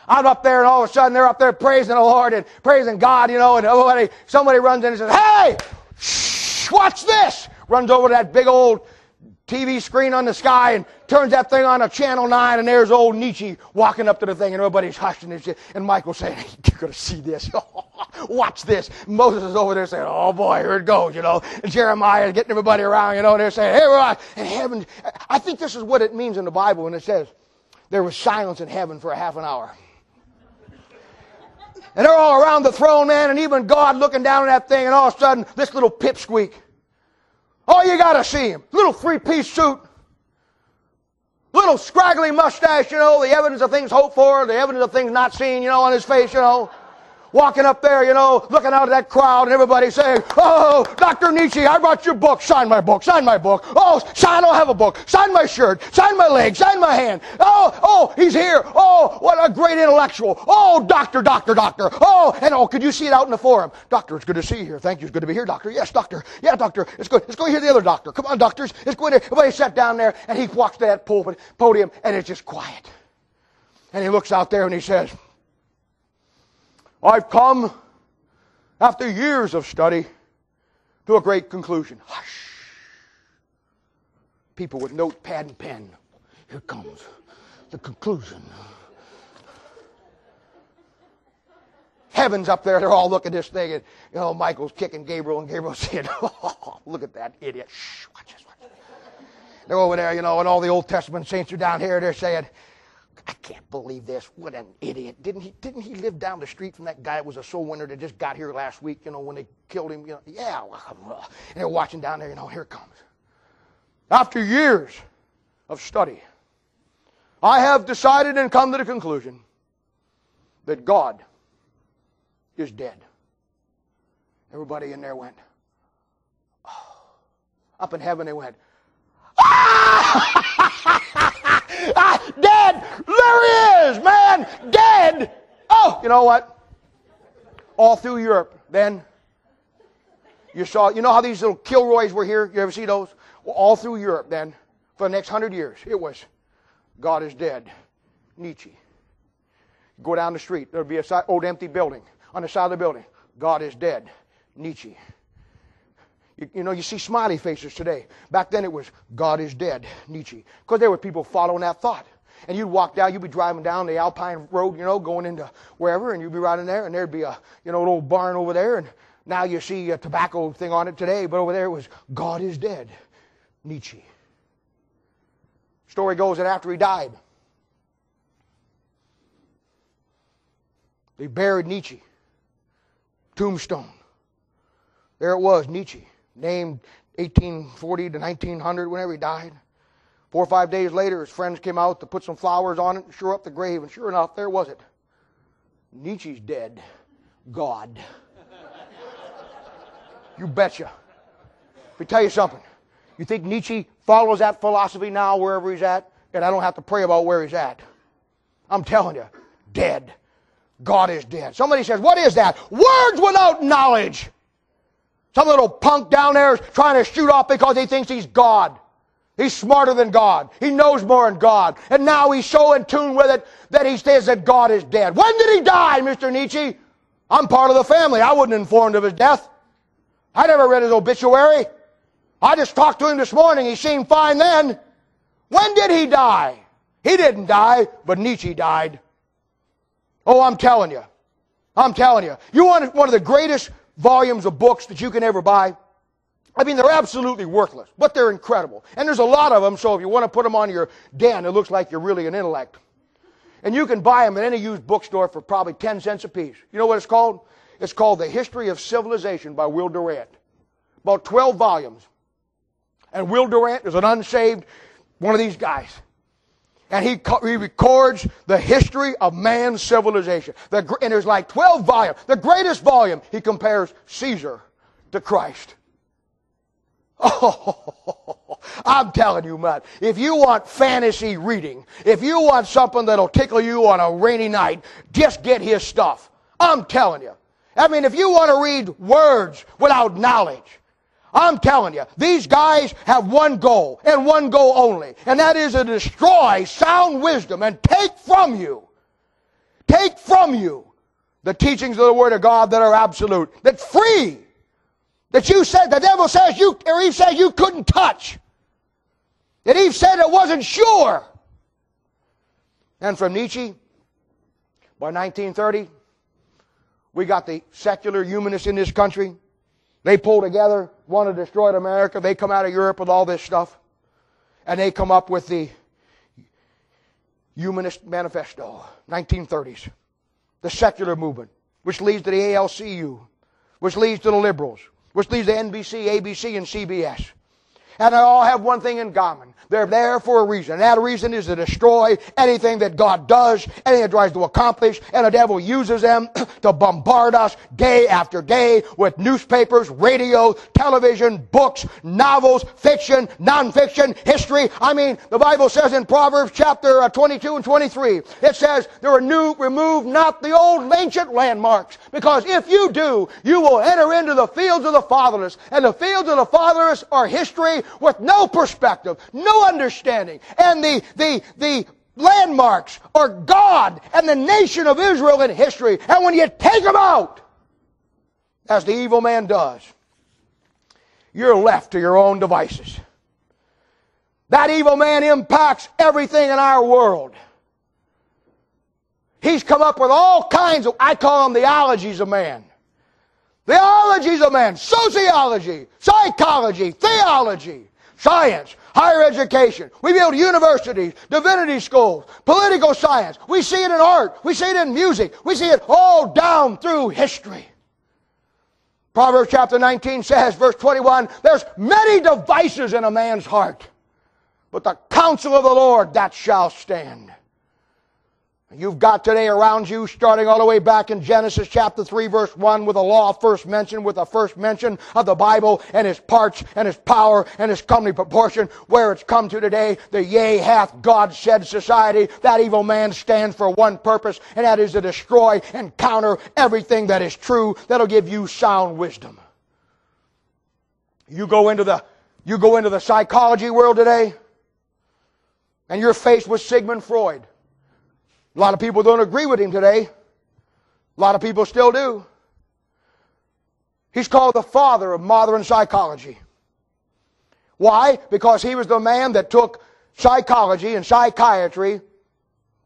I'm up there and all of a sudden they're up there praising the Lord and praising God, you know, and somebody, somebody runs in and says, Hey, shh, watch this. Runs over to that big old TV screen on the sky and turns that thing on to channel 9 and there's old Nietzsche walking up to the thing and everybody's hushing and, and Michael's saying, hey, you're going to see this. Watch this. Moses is over there saying, oh boy, here it goes, you know. And Jeremiah getting everybody around, you know, they're saying, hey, And heaven, I think this is what it means in the Bible when it says, there was silence in heaven for a half an hour. And they're all around the throne, man, and even God looking down at that thing, and all of a sudden, this little pipsqueak Oh, you got to see him. Little three piece suit. Little scraggly mustache, you know, the evidence of things hoped for, the evidence of things not seen, you know, on his face, you know walking up there, you know, looking out at that crowd and everybody saying, Oh, Dr. Nietzsche, I brought your book. Sign my book. Sign my book. Oh, sign, I don't have a book. Sign my shirt. Sign my leg. Sign my hand. Oh, oh, he's here. Oh, what a great intellectual. Oh, doctor, doctor, doctor. Oh, and oh, could you see it out in the forum? Doctor, it's good to see you here. Thank you. It's good to be here, doctor. Yes, doctor. Yeah, doctor. It's good. Let's go hear the other doctor. Come on, doctors. It's good. Everybody sat down there and he walks to that pulpit, podium and it's just quiet. And he looks out there and he says, I've come, after years of study, to a great conclusion. Hush. People with notepad and pen. Here comes the conclusion. Heaven's up there, they're all looking at this thing, and you know, Michael's kicking Gabriel, and Gabriel's saying, oh, look at that idiot. Shh, watch this, watch this. They're over there, you know, and all the Old Testament saints are down here, they're saying, I can't believe this. What an idiot. Didn't he, didn't he live down the street from that guy that was a soul winner that just got here last week, you know, when they killed him? You know, yeah. And they're watching down there, you know, here it comes. After years of study, I have decided and come to the conclusion that God is dead. Everybody in there went, oh. Up in heaven they went, ah, dead. There he is, man, dead. Oh, you know what? All through Europe, then you saw, you know how these little Kilroys were here? You ever see those? Well, all through Europe, then, for the next hundred years, it was God is dead. Nietzsche. Go down the street, there'll be a old empty building. On the side of the building, God is dead. Nietzsche. You, you, know, you see smiley faces today. Back then it was, God is dead, Nietzsche. Because there were people following that thought. And you'd walk down, you'd be driving down the Alpine Road, you know, going into wherever, and you'd be riding there, and there'd be a, you know, an old barn over there, and now you see a tobacco thing on it today, but over there it was, God is dead, Nietzsche. Story goes that after he died, they buried Nietzsche. Tombstone. There it was, Nietzsche named 1840 to 1900, whenever he died. Four or five days later, his friends came out to put some flowers on it and shore up the grave, and sure enough, there was it. Nietzsche's dead. God. You betcha. Let me tell you something. You think Nietzsche follows that philosophy now wherever he's at? And I don't have to pray about where he's at. I'm telling you, dead. God is dead. Somebody says, What is that? Words without knowledge. Some little punk down there is trying to shoot off because he thinks he's God. He's smarter than God. He knows more than God. And now he's so in tune with it that he says that God is dead. When did he die, Mr. Nietzsche? I'm part of the family. I wasn't informed of his death. I never read his obituary. I just talked to him this morning. He seemed fine then. When did he die? He didn't die, but Nietzsche died. Oh, I'm telling you. I'm telling you. You want one of the greatest volumes of books that you can ever buy? I mean, they're absolutely worthless, but they're incredible. And there's a lot of them, so if you want to put them on your den, it looks like you're really an intellect. And you can buy them at any used bookstore for probably 10 cents a piece. You know what it's called? It's called The History of Civilization by Will Durant. About 12 volumes. And Will Durant is an unsaved one of these guys. And he, he records the history of man's civilization. The, and there's like 12 volumes. The greatest volume, he compares Caesar to Christ. Oh, I'm telling you, man, if you want fantasy reading, if you want something that'll tickle you on a rainy night, just get his stuff. I'm telling you. I mean, if you want to read words without knowledge, I'm telling you, these guys have one goal and one goal only, and that is to destroy sound wisdom and take from you, take from you the teachings of the Word of God that are absolute, that free, that you said, the devil says you, or Eve says you couldn't touch. That Eve said it wasn't sure. And from Nietzsche, by 1930, we got the secular humanists in this country. They pull together, want to destroy America. They come out of Europe with all this stuff. And they come up with the Humanist Manifesto, 1930s. The secular movement, which leads to the ALCU, which leads to the liberals, which leads to NBC, ABC, and CBS. And they all have one thing in common. They're there for a reason. And that reason is to destroy anything that God does, anything that tries to accomplish, and the devil uses them to bombard us day after day with newspapers, radio, television, books, novels, fiction, nonfiction, history. I mean, the Bible says in Proverbs chapter uh, 22 and 23, it says, there are new, remove not the old ancient landmarks, because if you do, you will enter into the fields of the fatherless, and the fields of the fatherless are history with no perspective, no understanding. And the, the, the landmarks are God and the nation of Israel in history. And when you take them out, as the evil man does, you're left to your own devices. That evil man impacts everything in our world. He's come up with all kinds of, I call them the ologies of man. Theologies of man, sociology, psychology, theology, science, higher education. We build universities, divinity schools, political science. We see it in art. We see it in music. We see it all down through history. Proverbs chapter 19 says, verse 21, there's many devices in a man's heart, but the counsel of the Lord that shall stand. You've got today around you, starting all the way back in Genesis chapter 3, verse 1, with the law first mentioned, with the first mention of the Bible and its parts and its power and its comely proportion, where it's come to today, the yea hath God said society. That evil man stands for one purpose, and that is to destroy and counter everything that is true that'll give you sound wisdom. You go into the, you go into the psychology world today, and you're faced with Sigmund Freud. A lot of people don't agree with him today. A lot of people still do. He's called the father of modern psychology. Why? Because he was the man that took psychology and psychiatry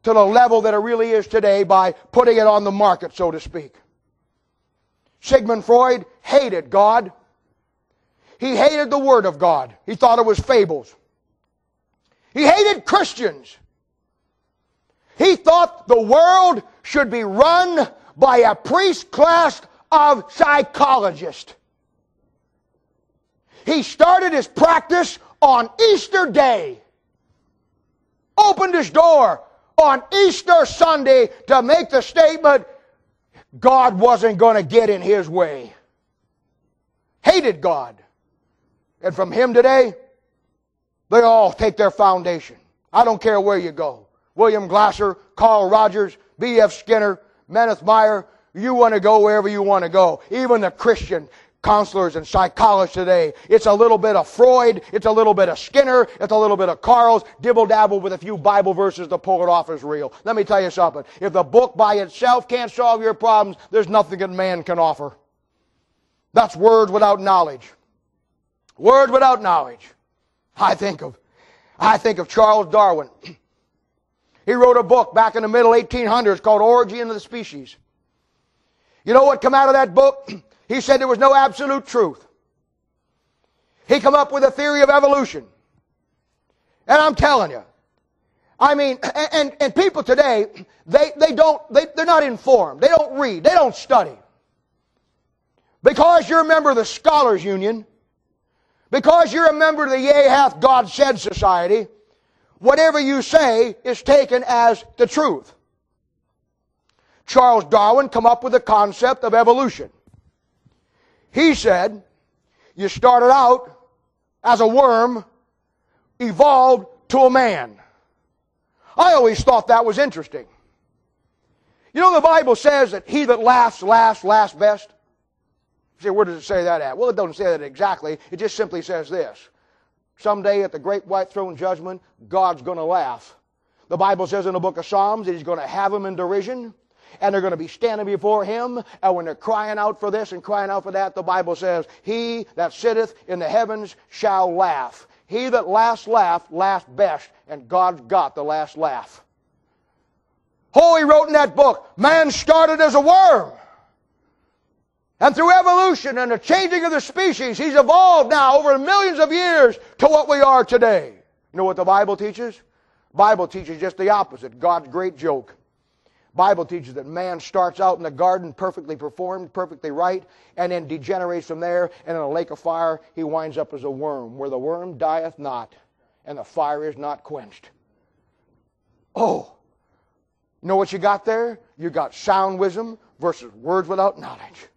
to the level that it really is today by putting it on the market, so to speak. Sigmund Freud hated God. He hated the Word of God. He thought it was fables. He hated Christians. He thought the world should be run by a priest class of psychologists. He started his practice on Easter Day. Opened his door on Easter Sunday to make the statement God wasn't going to get in his way. hated God. And from him today, they all take their foundation. I don't care where you go. William Glasser, Carl Rogers, B.F. Skinner, Kenneth Meyer, you want to go wherever you want to go. Even the Christian counselors and psychologists today. It's a little bit of Freud, it's a little bit of Skinner, it's a little bit of Carl's, dibble dabble with a few Bible verses to pull it off as real. Let me tell you something. If the book by itself can't solve your problems, there's nothing that man can offer. That's words without knowledge. Words without knowledge. I think of, I think of Charles Darwin. He wrote a book back in the middle 1800s called Origin of the Species. You know what come out of that book? He said there was no absolute truth. He come up with a theory of evolution. And I'm telling you, I mean, and, and people today, they, they don't, they, they're not informed. They don't read. They don't study. Because you're a member of the Scholars Union, because you're a member of the Yea Hath God Said Society, whatever you say is taken as the truth. Charles Darwin come up with the concept of evolution. He said, you started out as a worm, evolved to a man. I always thought that was interesting. You know, the Bible says that he that laughs, laughs, laughs best. You say, where does it say that at? Well, it doesn't say that exactly. It just simply says this. Someday at the great white throne judgment, God's going to laugh. The Bible says in the book of Psalms that he's going to have them in derision and they're going to be standing before him. And when they're crying out for this and crying out for that, the Bible says, He that sitteth in the heavens shall laugh. He that last laughed, laughs best, and God's got the last laugh. He wrote in that book, man started as a worm. And through evolution and the changing of the species, he's evolved now over millions of years to what we are today. You know what the Bible teaches? Bible teaches just the opposite. God's great joke. Bible teaches that man starts out in the garden perfectly performed, perfectly right, and then degenerates from there, and in a lake of fire he winds up as a worm, where the worm dieth not, and the fire is not quenched. Oh, you know what you got there? You got sound wisdom versus words without knowledge.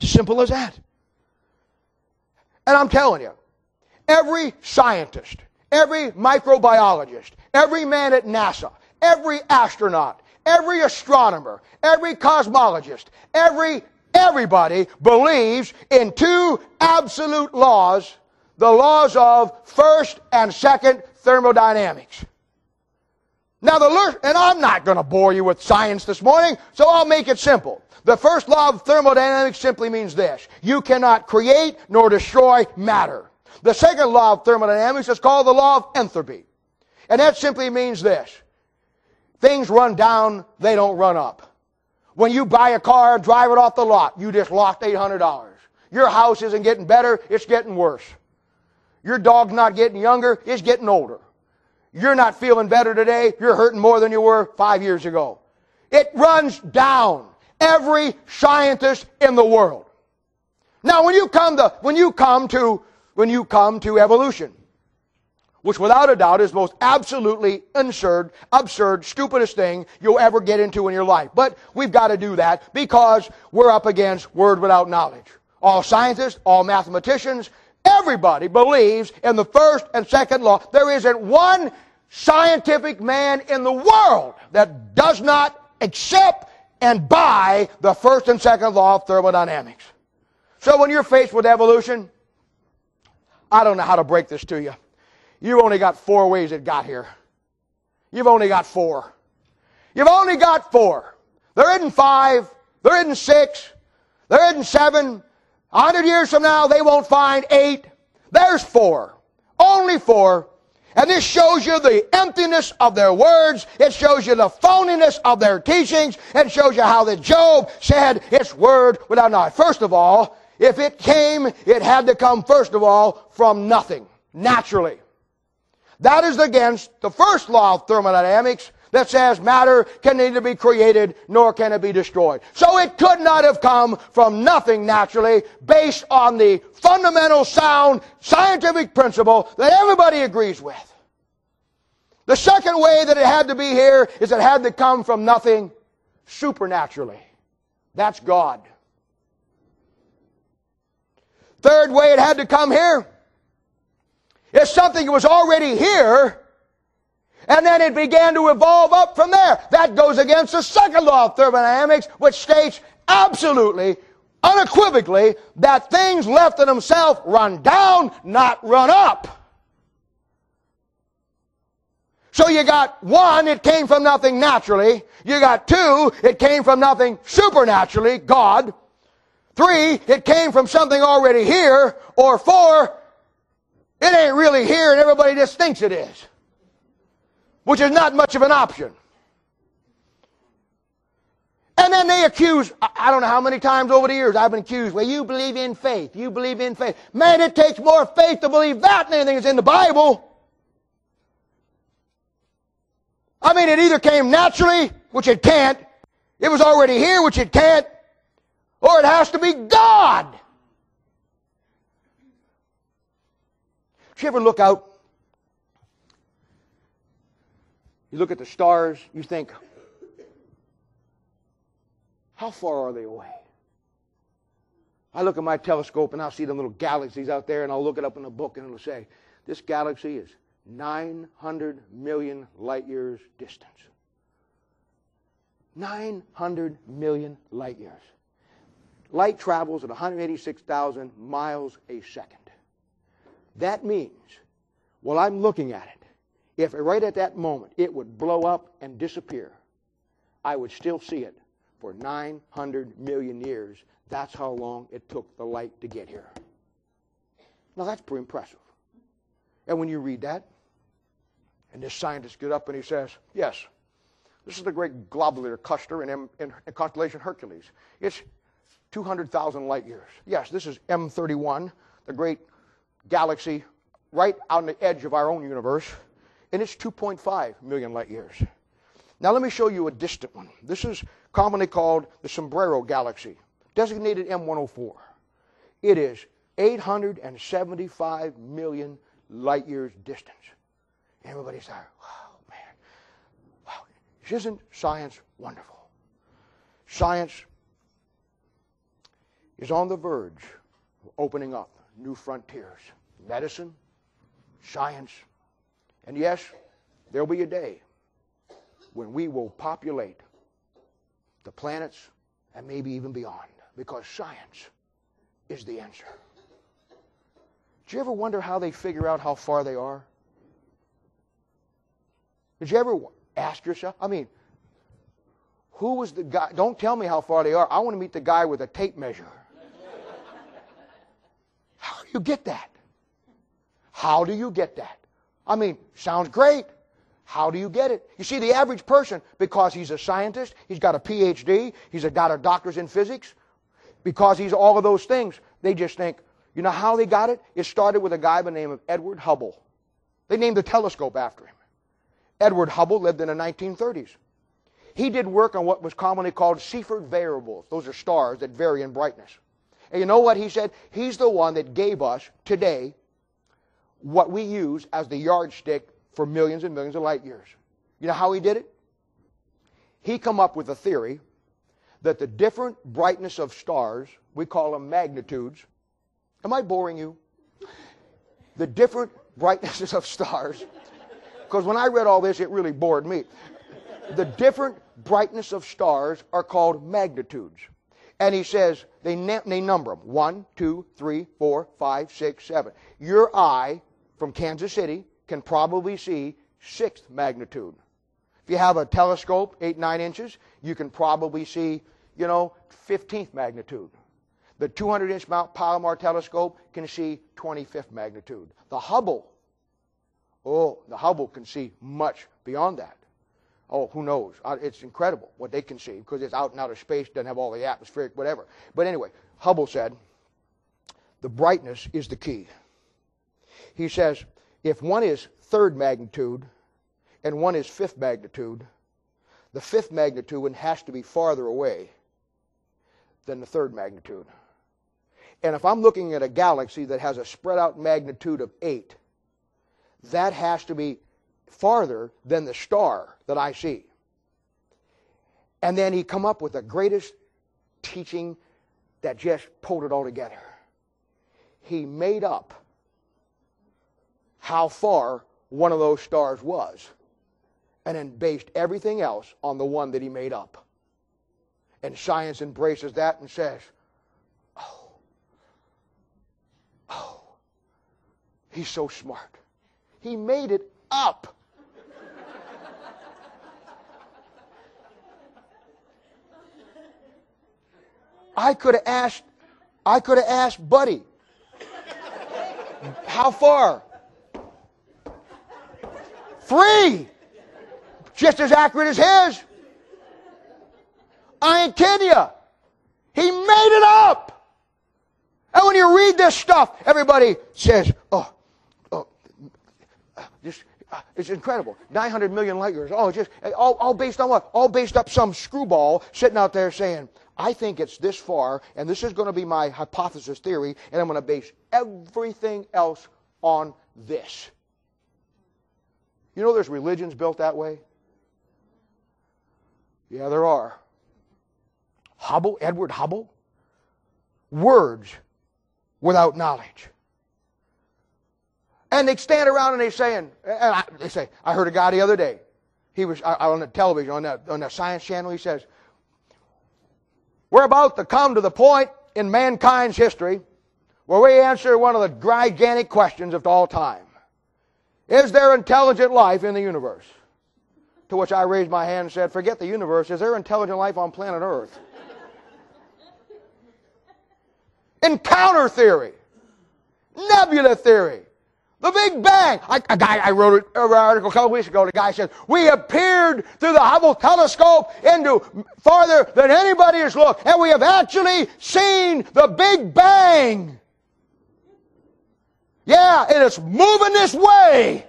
Simple as that. And I'm telling you, every scientist, every microbiologist, every man at NASA, every astronaut, every astronomer, every cosmologist, every everybody believes in two absolute laws, the laws of first and second thermodynamics. Now the and I'm not going to bore you with science this morning, so I'll make it simple. The first law of thermodynamics simply means this. You cannot create nor destroy matter. The second law of thermodynamics is called the law of entropy. And that simply means this. Things run down, they don't run up. When you buy a car, drive it off the lot, you just lost $800. Your house isn't getting better, it's getting worse. Your dog's not getting younger, it's getting older. You're not feeling better today, you're hurting more than you were five years ago. It runs down. Every scientist in the world. Now when you come to, when you come to, when you come to evolution, which without a doubt is the most absolutely absurd, absurd, stupidest thing you'll ever get into in your life. But we've got to do that because we're up against word without knowledge. All scientists, all mathematicians, everybody believes in the first and second law. There isn't one scientific man in the world that does not accept and buy the first and second law of thermodynamics. So when you're faced with evolution, I don't know how to break this to you. You've only got four ways it got here. You've only got four. You've only got four. There isn't five. There isn't six. There isn't seven. Hundred years from now, they won't find eight. There's four. Only four. And this shows you the emptiness of their words. It shows you the phoniness of their teachings. It shows you how that Job said its word without knowledge. First of all, if it came, it had to come first of all from nothing, naturally. That is against the first law of thermodynamics that says matter can neither be created nor can it be destroyed. So it could not have come from nothing naturally based on the fundamental sound scientific principle that everybody agrees with. The second way that it had to be here is it had to come from nothing supernaturally. That's God. Third way, it had to come here is something was already here, and then it began to evolve up from there. That goes against the second law of thermodynamics, which states absolutely, unequivocally, that things left to themselves run down, not run up. So you got one, it came from nothing naturally. You got two, it came from nothing supernaturally, God. Three, it came from something already here. Or four, it ain't really here and everybody just thinks it is. Which is not much of an option. And then they accuse, I don't know how many times over the years I've been accused, well, you believe in faith. You believe in faith. Man, it takes more faith to believe that than anything that's in the Bible. I mean, it either came naturally, which it can't, it was already here, which it can't, or it has to be God. Did you ever look out? You look at the stars, you think, how far are they away? I look at my telescope and I'll see the little galaxies out there and I'll look it up in a book and it'll say, this galaxy is 900 million light years distance. 900 million light years. Light travels at 186,000 miles a second. That means, while I'm looking at it, if right at that moment it would blow up and disappear, I would still see it for 900 million years. That's how long it took the light to get here. Now, that's pretty impressive. And when you read that, and this scientist gets up and he says, Yes, this is the great globular cluster in, M, in, constellation Hercules. It's 200,000 light years. Yes, this is M31, the great galaxy right on the edge of our own universe, and it's 2.5 million light years. Now, let me show you a distant one. This is commonly called the Sombrero Galaxy, designated M104. It is 875 million light years distance. Everybody's there, wow, man. Wow. Isn't science wonderful? Science is on the verge of opening up new frontiers. Medicine, science, and yes, there'll be a day when we will populate the planets and maybe even beyond because science is the answer. Do you ever wonder how they figure out how far they are? Did you ever ask yourself? I mean, who was the guy? Don't tell me how far they are. I want to meet the guy with a tape measure. How do you get that? How do you get that? I mean, sounds great. How do you get it? You see, the average person, because he's a scientist, he's got a PhD, he's got a doctor's in physics, because he's all of those things, they just think, you know how they got it? It started with a guy by the name of Edward Hubble. They named the telescope after him. Edward Hubble lived in the 1930s. He did work on what was commonly called Cepheid variables. Those are stars that vary in brightness. And you know what he said? He's the one that gave us today what we use as the yardstick for millions and millions of light years. You know how he did it? He come up with a theory that the different brightness of stars, we call them magnitudes, Am I boring you? The different brightnesses of stars, because when I read all this, it really bored me. The different brightness of stars are called magnitudes. And he says, they, they number them one, two, three, four, five, six, seven. Your eye from Kansas City can probably see sixth magnitude. If you have a telescope, eight, nine inches, you can probably see, you know, 15th magnitude. The 200 inch Mount Palomar telescope can see 25th magnitude. The Hubble, oh, the Hubble can see much beyond that. Oh, who knows? Uh, it's incredible what they can see because it's out in outer space, doesn't have all the atmospheric, whatever. But anyway, Hubble said the brightness is the key. He says if one is third magnitude and one is fifth magnitude, the fifth magnitude has to be farther away than the third magnitude. And if I'm looking at a galaxy that has a spread out magnitude of 8, that has to be farther than the star that I see. And then he come up with the greatest teaching that just pulled it all together. he made up how far one of those stars was and then based everything else on the one that he made up. And science embraces that and says, oh, oh, he's so smart. He made it up. I could have asked, I could have asked Buddy, how far? Three. Just as accurate as his. I ain't kidding you. He made it up. And when you read this stuff, everybody says, oh, oh, just, uh, it's incredible. 900 million light years. Oh, just, all, all based on what? All based up some screwball sitting out there saying, I think it's this far, and this is going to be my hypothesis theory, and I'm going to base everything else on this. You know there's religions built that way? Yeah, there are. Hubble, Edward Hubble, words without knowledge. And they stand around and they saying, and I, they say, I heard a guy the other day. He was on the television on that on the science channel. He says, "We're about to come to the point in mankind's history where we answer one of the gigantic questions of all time: Is there intelligent life in the universe?" To which I raised my hand and said, "Forget the universe. Is there intelligent life on planet Earth?" Encounter theory, nebula theory, the Big Bang. I, a guy, I wrote an article a couple weeks ago. The guy said, we have peered through the Hubble telescope into farther than anybody has looked, and we have actually seen the Big Bang. Yeah, and it's moving this way.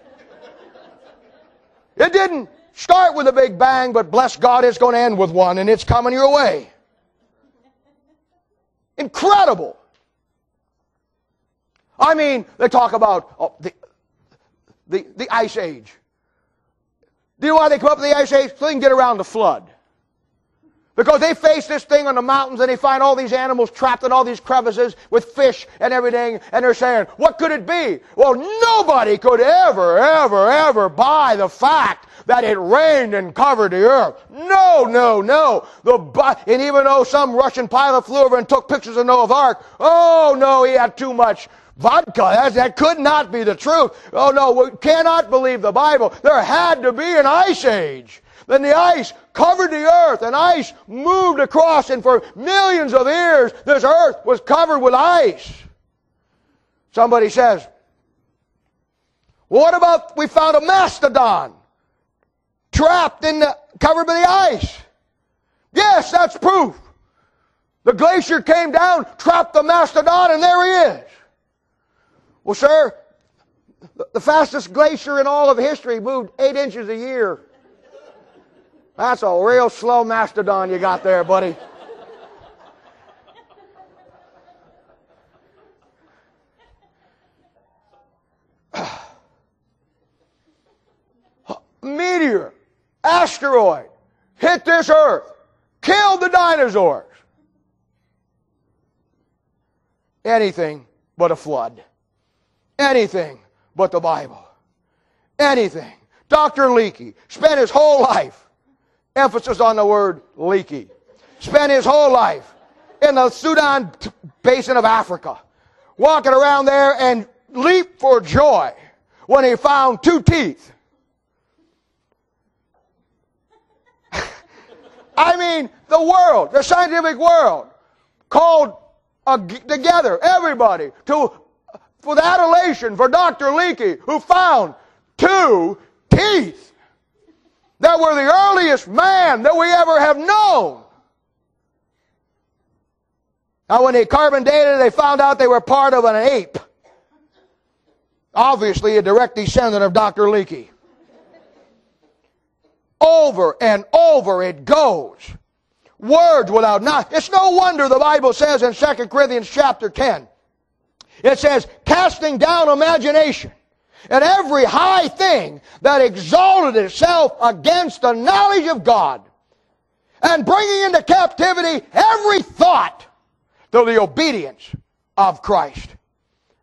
It didn't start with a Big Bang, but bless God, it's going to end with one, and it's coming your way. Incredible. I mean, they talk about oh, the, the, the ice age. Do you know why they come up with the ice age? So they can get around the flood. Because they face this thing on the mountains and they find all these animals trapped in all these crevices with fish and everything, and they're saying, what could it be? Well, nobody could ever, ever, ever buy the fact that it rained and covered the earth. No, no, no. The, and even though some Russian pilot flew over and took pictures of Noah's Ark, oh no, he had too much vodka. That, that could not be the truth. Oh no, we cannot believe the Bible. There had to be an ice age. Then the ice covered the earth and ice moved across and for millions of years this earth was covered with ice. Somebody says, what about we found a mastodon trapped in the, covered by the ice? Yes, that's proof. The glacier came down, trapped the mastodon, and there he is. Well, sir, the fastest glacier in all of history moved eight inches a year. That's a real slow mastodon you got there, buddy. Meteor, asteroid, hit this earth, killed the dinosaurs. Anything but a flood. Anything but the Bible. Anything. Dr. Leakey spent his whole life, emphasis on the word leaky, spent his whole life in the Sudan basin of Africa, walking around there and leaped for joy when he found two teeth. I mean, the world, the scientific world, called together everybody to for the adulation for Dr. Leakey, who found two teeth that were the earliest man that we ever have known. Now, when they carbon dated, they found out they were part of an ape. Obviously, a direct descendant of Dr. Leakey. Over and over it goes. Words without not. It's no wonder the Bible says in 2 Corinthians chapter 10 it says, casting down imagination and every high thing that exalted itself against the knowledge of God, and bringing into captivity every thought to the obedience of Christ.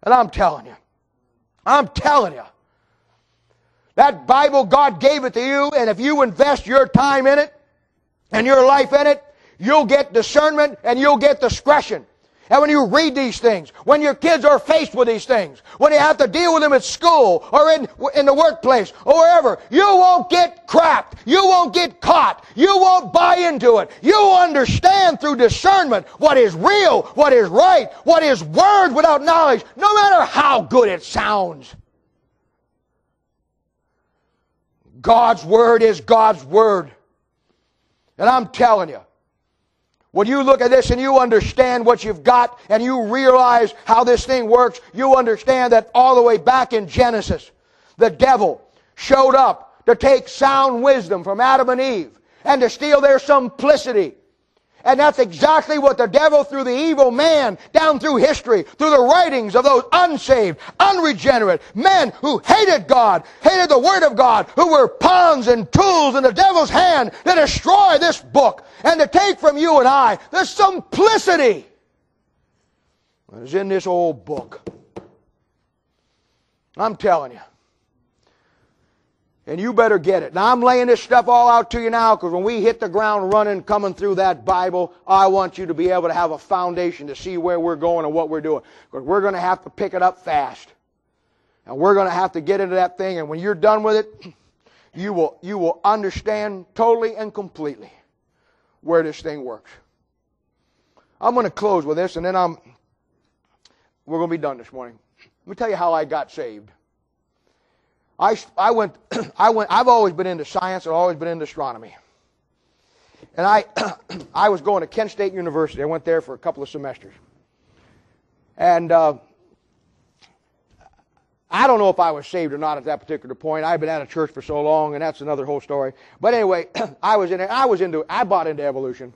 And I'm telling you, I'm telling you, that Bible, God gave it to you, and if you invest your time in it and your life in it, you'll get discernment and you'll get discretion. And when you read these things, when your kids are faced with these things, when you have to deal with them at school or in, in the workplace or wherever, you won't get crapped. You won't get caught. You won't buy into it. You understand through discernment what is real, what is right, what is word without knowledge, no matter how good it sounds. God's word is God's word. And I'm telling you, when you look at this and you understand what you've got and you realize how this thing works, you understand that all the way back in Genesis, the devil showed up to take sound wisdom from Adam and Eve and to steal their simplicity and that's exactly what the devil, through the evil man, down through history, through the writings of those unsaved, unregenerate men who hated God, hated the Word of God, who were pawns and tools in the devil's hand to destroy this book and to take from you and I the simplicity that is in this old book. I'm telling you. And you better get it. Now, I'm laying this stuff all out to you now because when we hit the ground running, coming through that Bible, I want you to be able to have a foundation to see where we're going and what we're doing. Because we're going to have to pick it up fast. And we're going to have to get into that thing. And when you're done with it, you will, you will understand totally and completely where this thing works. I'm going to close with this, and then I'm, we're going to be done this morning. Let me tell you how I got saved. I, I went, I went, I've always been into science, I've always been into astronomy. And I, I was going to Kent State University. I went there for a couple of semesters. And uh, I don't know if I was saved or not at that particular point. I've been out of church for so long, and that's another whole story. But anyway, I was in. I was into. I bought into evolution.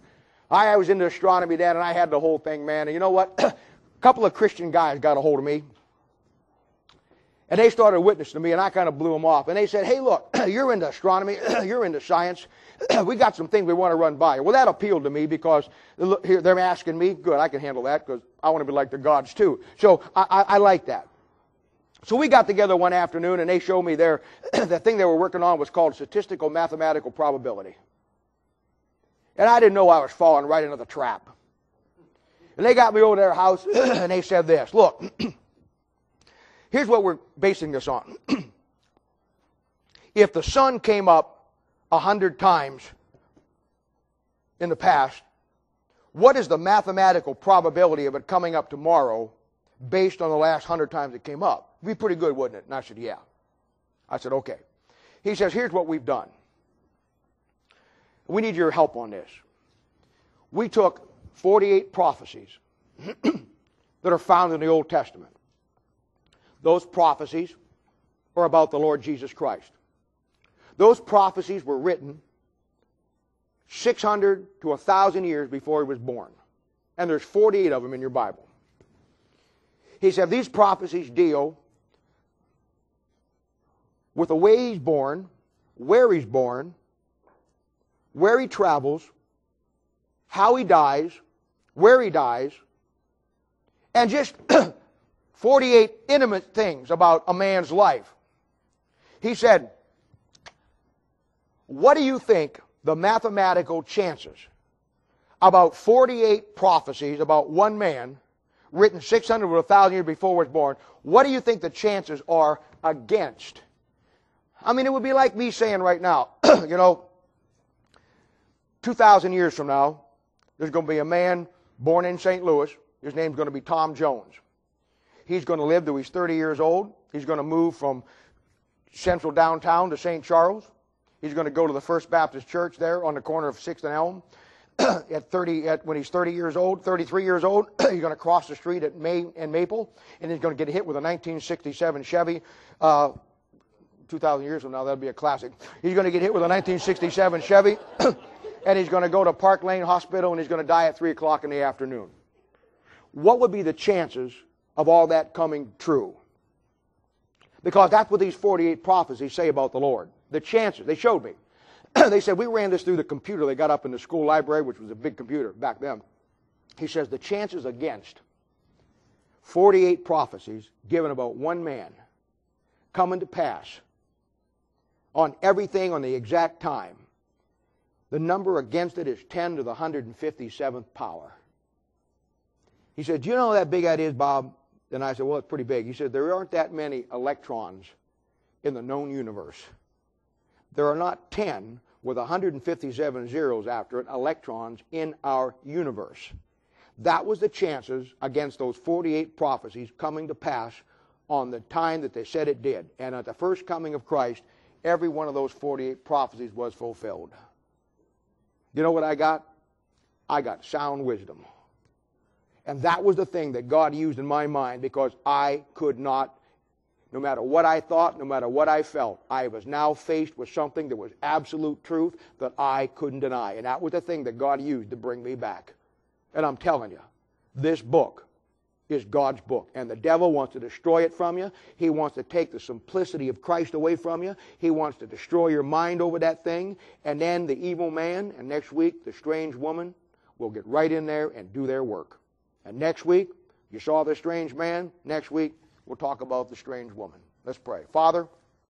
I, I was into astronomy then, and I had the whole thing, man. And you know what? a couple of Christian guys got a hold of me and they started witnessing to me, and I kind of blew them off. And they said, Hey, look, you're into astronomy, you're into science. we got some things we want to run by you. Well, that appealed to me because they're asking me. Good, I can handle that because I want to be like the gods too. So I, I, I like that. So we got together one afternoon, and they showed me their the thing they were working on was called statistical mathematical probability. And I didn't know I was falling right into the trap. And they got me over to their house, and they said this Look, Here's what we're basing this on. if the sun came up a hundred times in the past, what is the mathematical probability of it coming up tomorrow based on the last hundred times it came up? It'd be pretty good, wouldn't it? And I said, yeah. I said, okay. He says, here's what we've done. We need your help on this. We took 48 prophecies that are found in the Old Testament. Those prophecies are about the Lord Jesus Christ. Those prophecies were written 600 to 1,000 years before he was born. And there's 48 of them in your Bible. He said these prophecies deal with the way he's born, where he's born, where he travels, how he dies, where he dies, and just 48 intimate things about a man's life. He said, What do you think the mathematical chances about 48 prophecies about one man written 600 or 1,000 years before he was born? What do you think the chances are against? I mean, it would be like me saying right now, you know, 2,000 years from now, there's going to be a man born in St. Louis. His name's going to be Tom Jones. He's going to live till he's 30 years old. He's going to move from central downtown to St. Charles. He's going to go to the First Baptist Church there on the corner of 6th and Elm. at 30, at, when he's 30 years old, 33 years old, he's going to cross the street at May and Maple, and he's going to get hit with a 1967 Chevy. Uh, 2,000 years from now, that'll be a classic. He's going to get hit with a 1967 Chevy, and he's going to go to Park Lane Hospital, and he's going to die at 3 o'clock in the afternoon. What would be the chances of all that coming true. Because that's what these 48 prophecies say about the Lord. The chances, they showed me. they said, we ran this through the computer they got up in the school library, which was a big computer back then. He says, the chances against 48 prophecies given about one man coming to pass on everything on the exact time. The number against it is 10 to the 157th power. He said, Do you know how that big idea is, Bob? And I said, Well, it's pretty big. He said, There aren't that many electrons in the known universe. There are not 10 with 157 zeros after it electrons in our universe. That was the chances against those 48 prophecies coming to pass on the time that they said it did. And at the first coming of Christ, every one of those 48 prophecies was fulfilled. You know what I got? I got sound wisdom. And that was the thing that God used in my mind because I could not, no matter what I thought, no matter what I felt, I was now faced with something that was absolute truth that I couldn't deny. And that was the thing that God used to bring me back. And I'm telling you, this book is God's book. And the devil wants to destroy it from you. He wants to take the simplicity of Christ away from you. He wants to destroy your mind over that thing. And then the evil man, and next week, the strange woman, will get right in there and do their work. And next week, you saw the strange man. Next week, we'll talk about the strange woman. Let's pray. Father,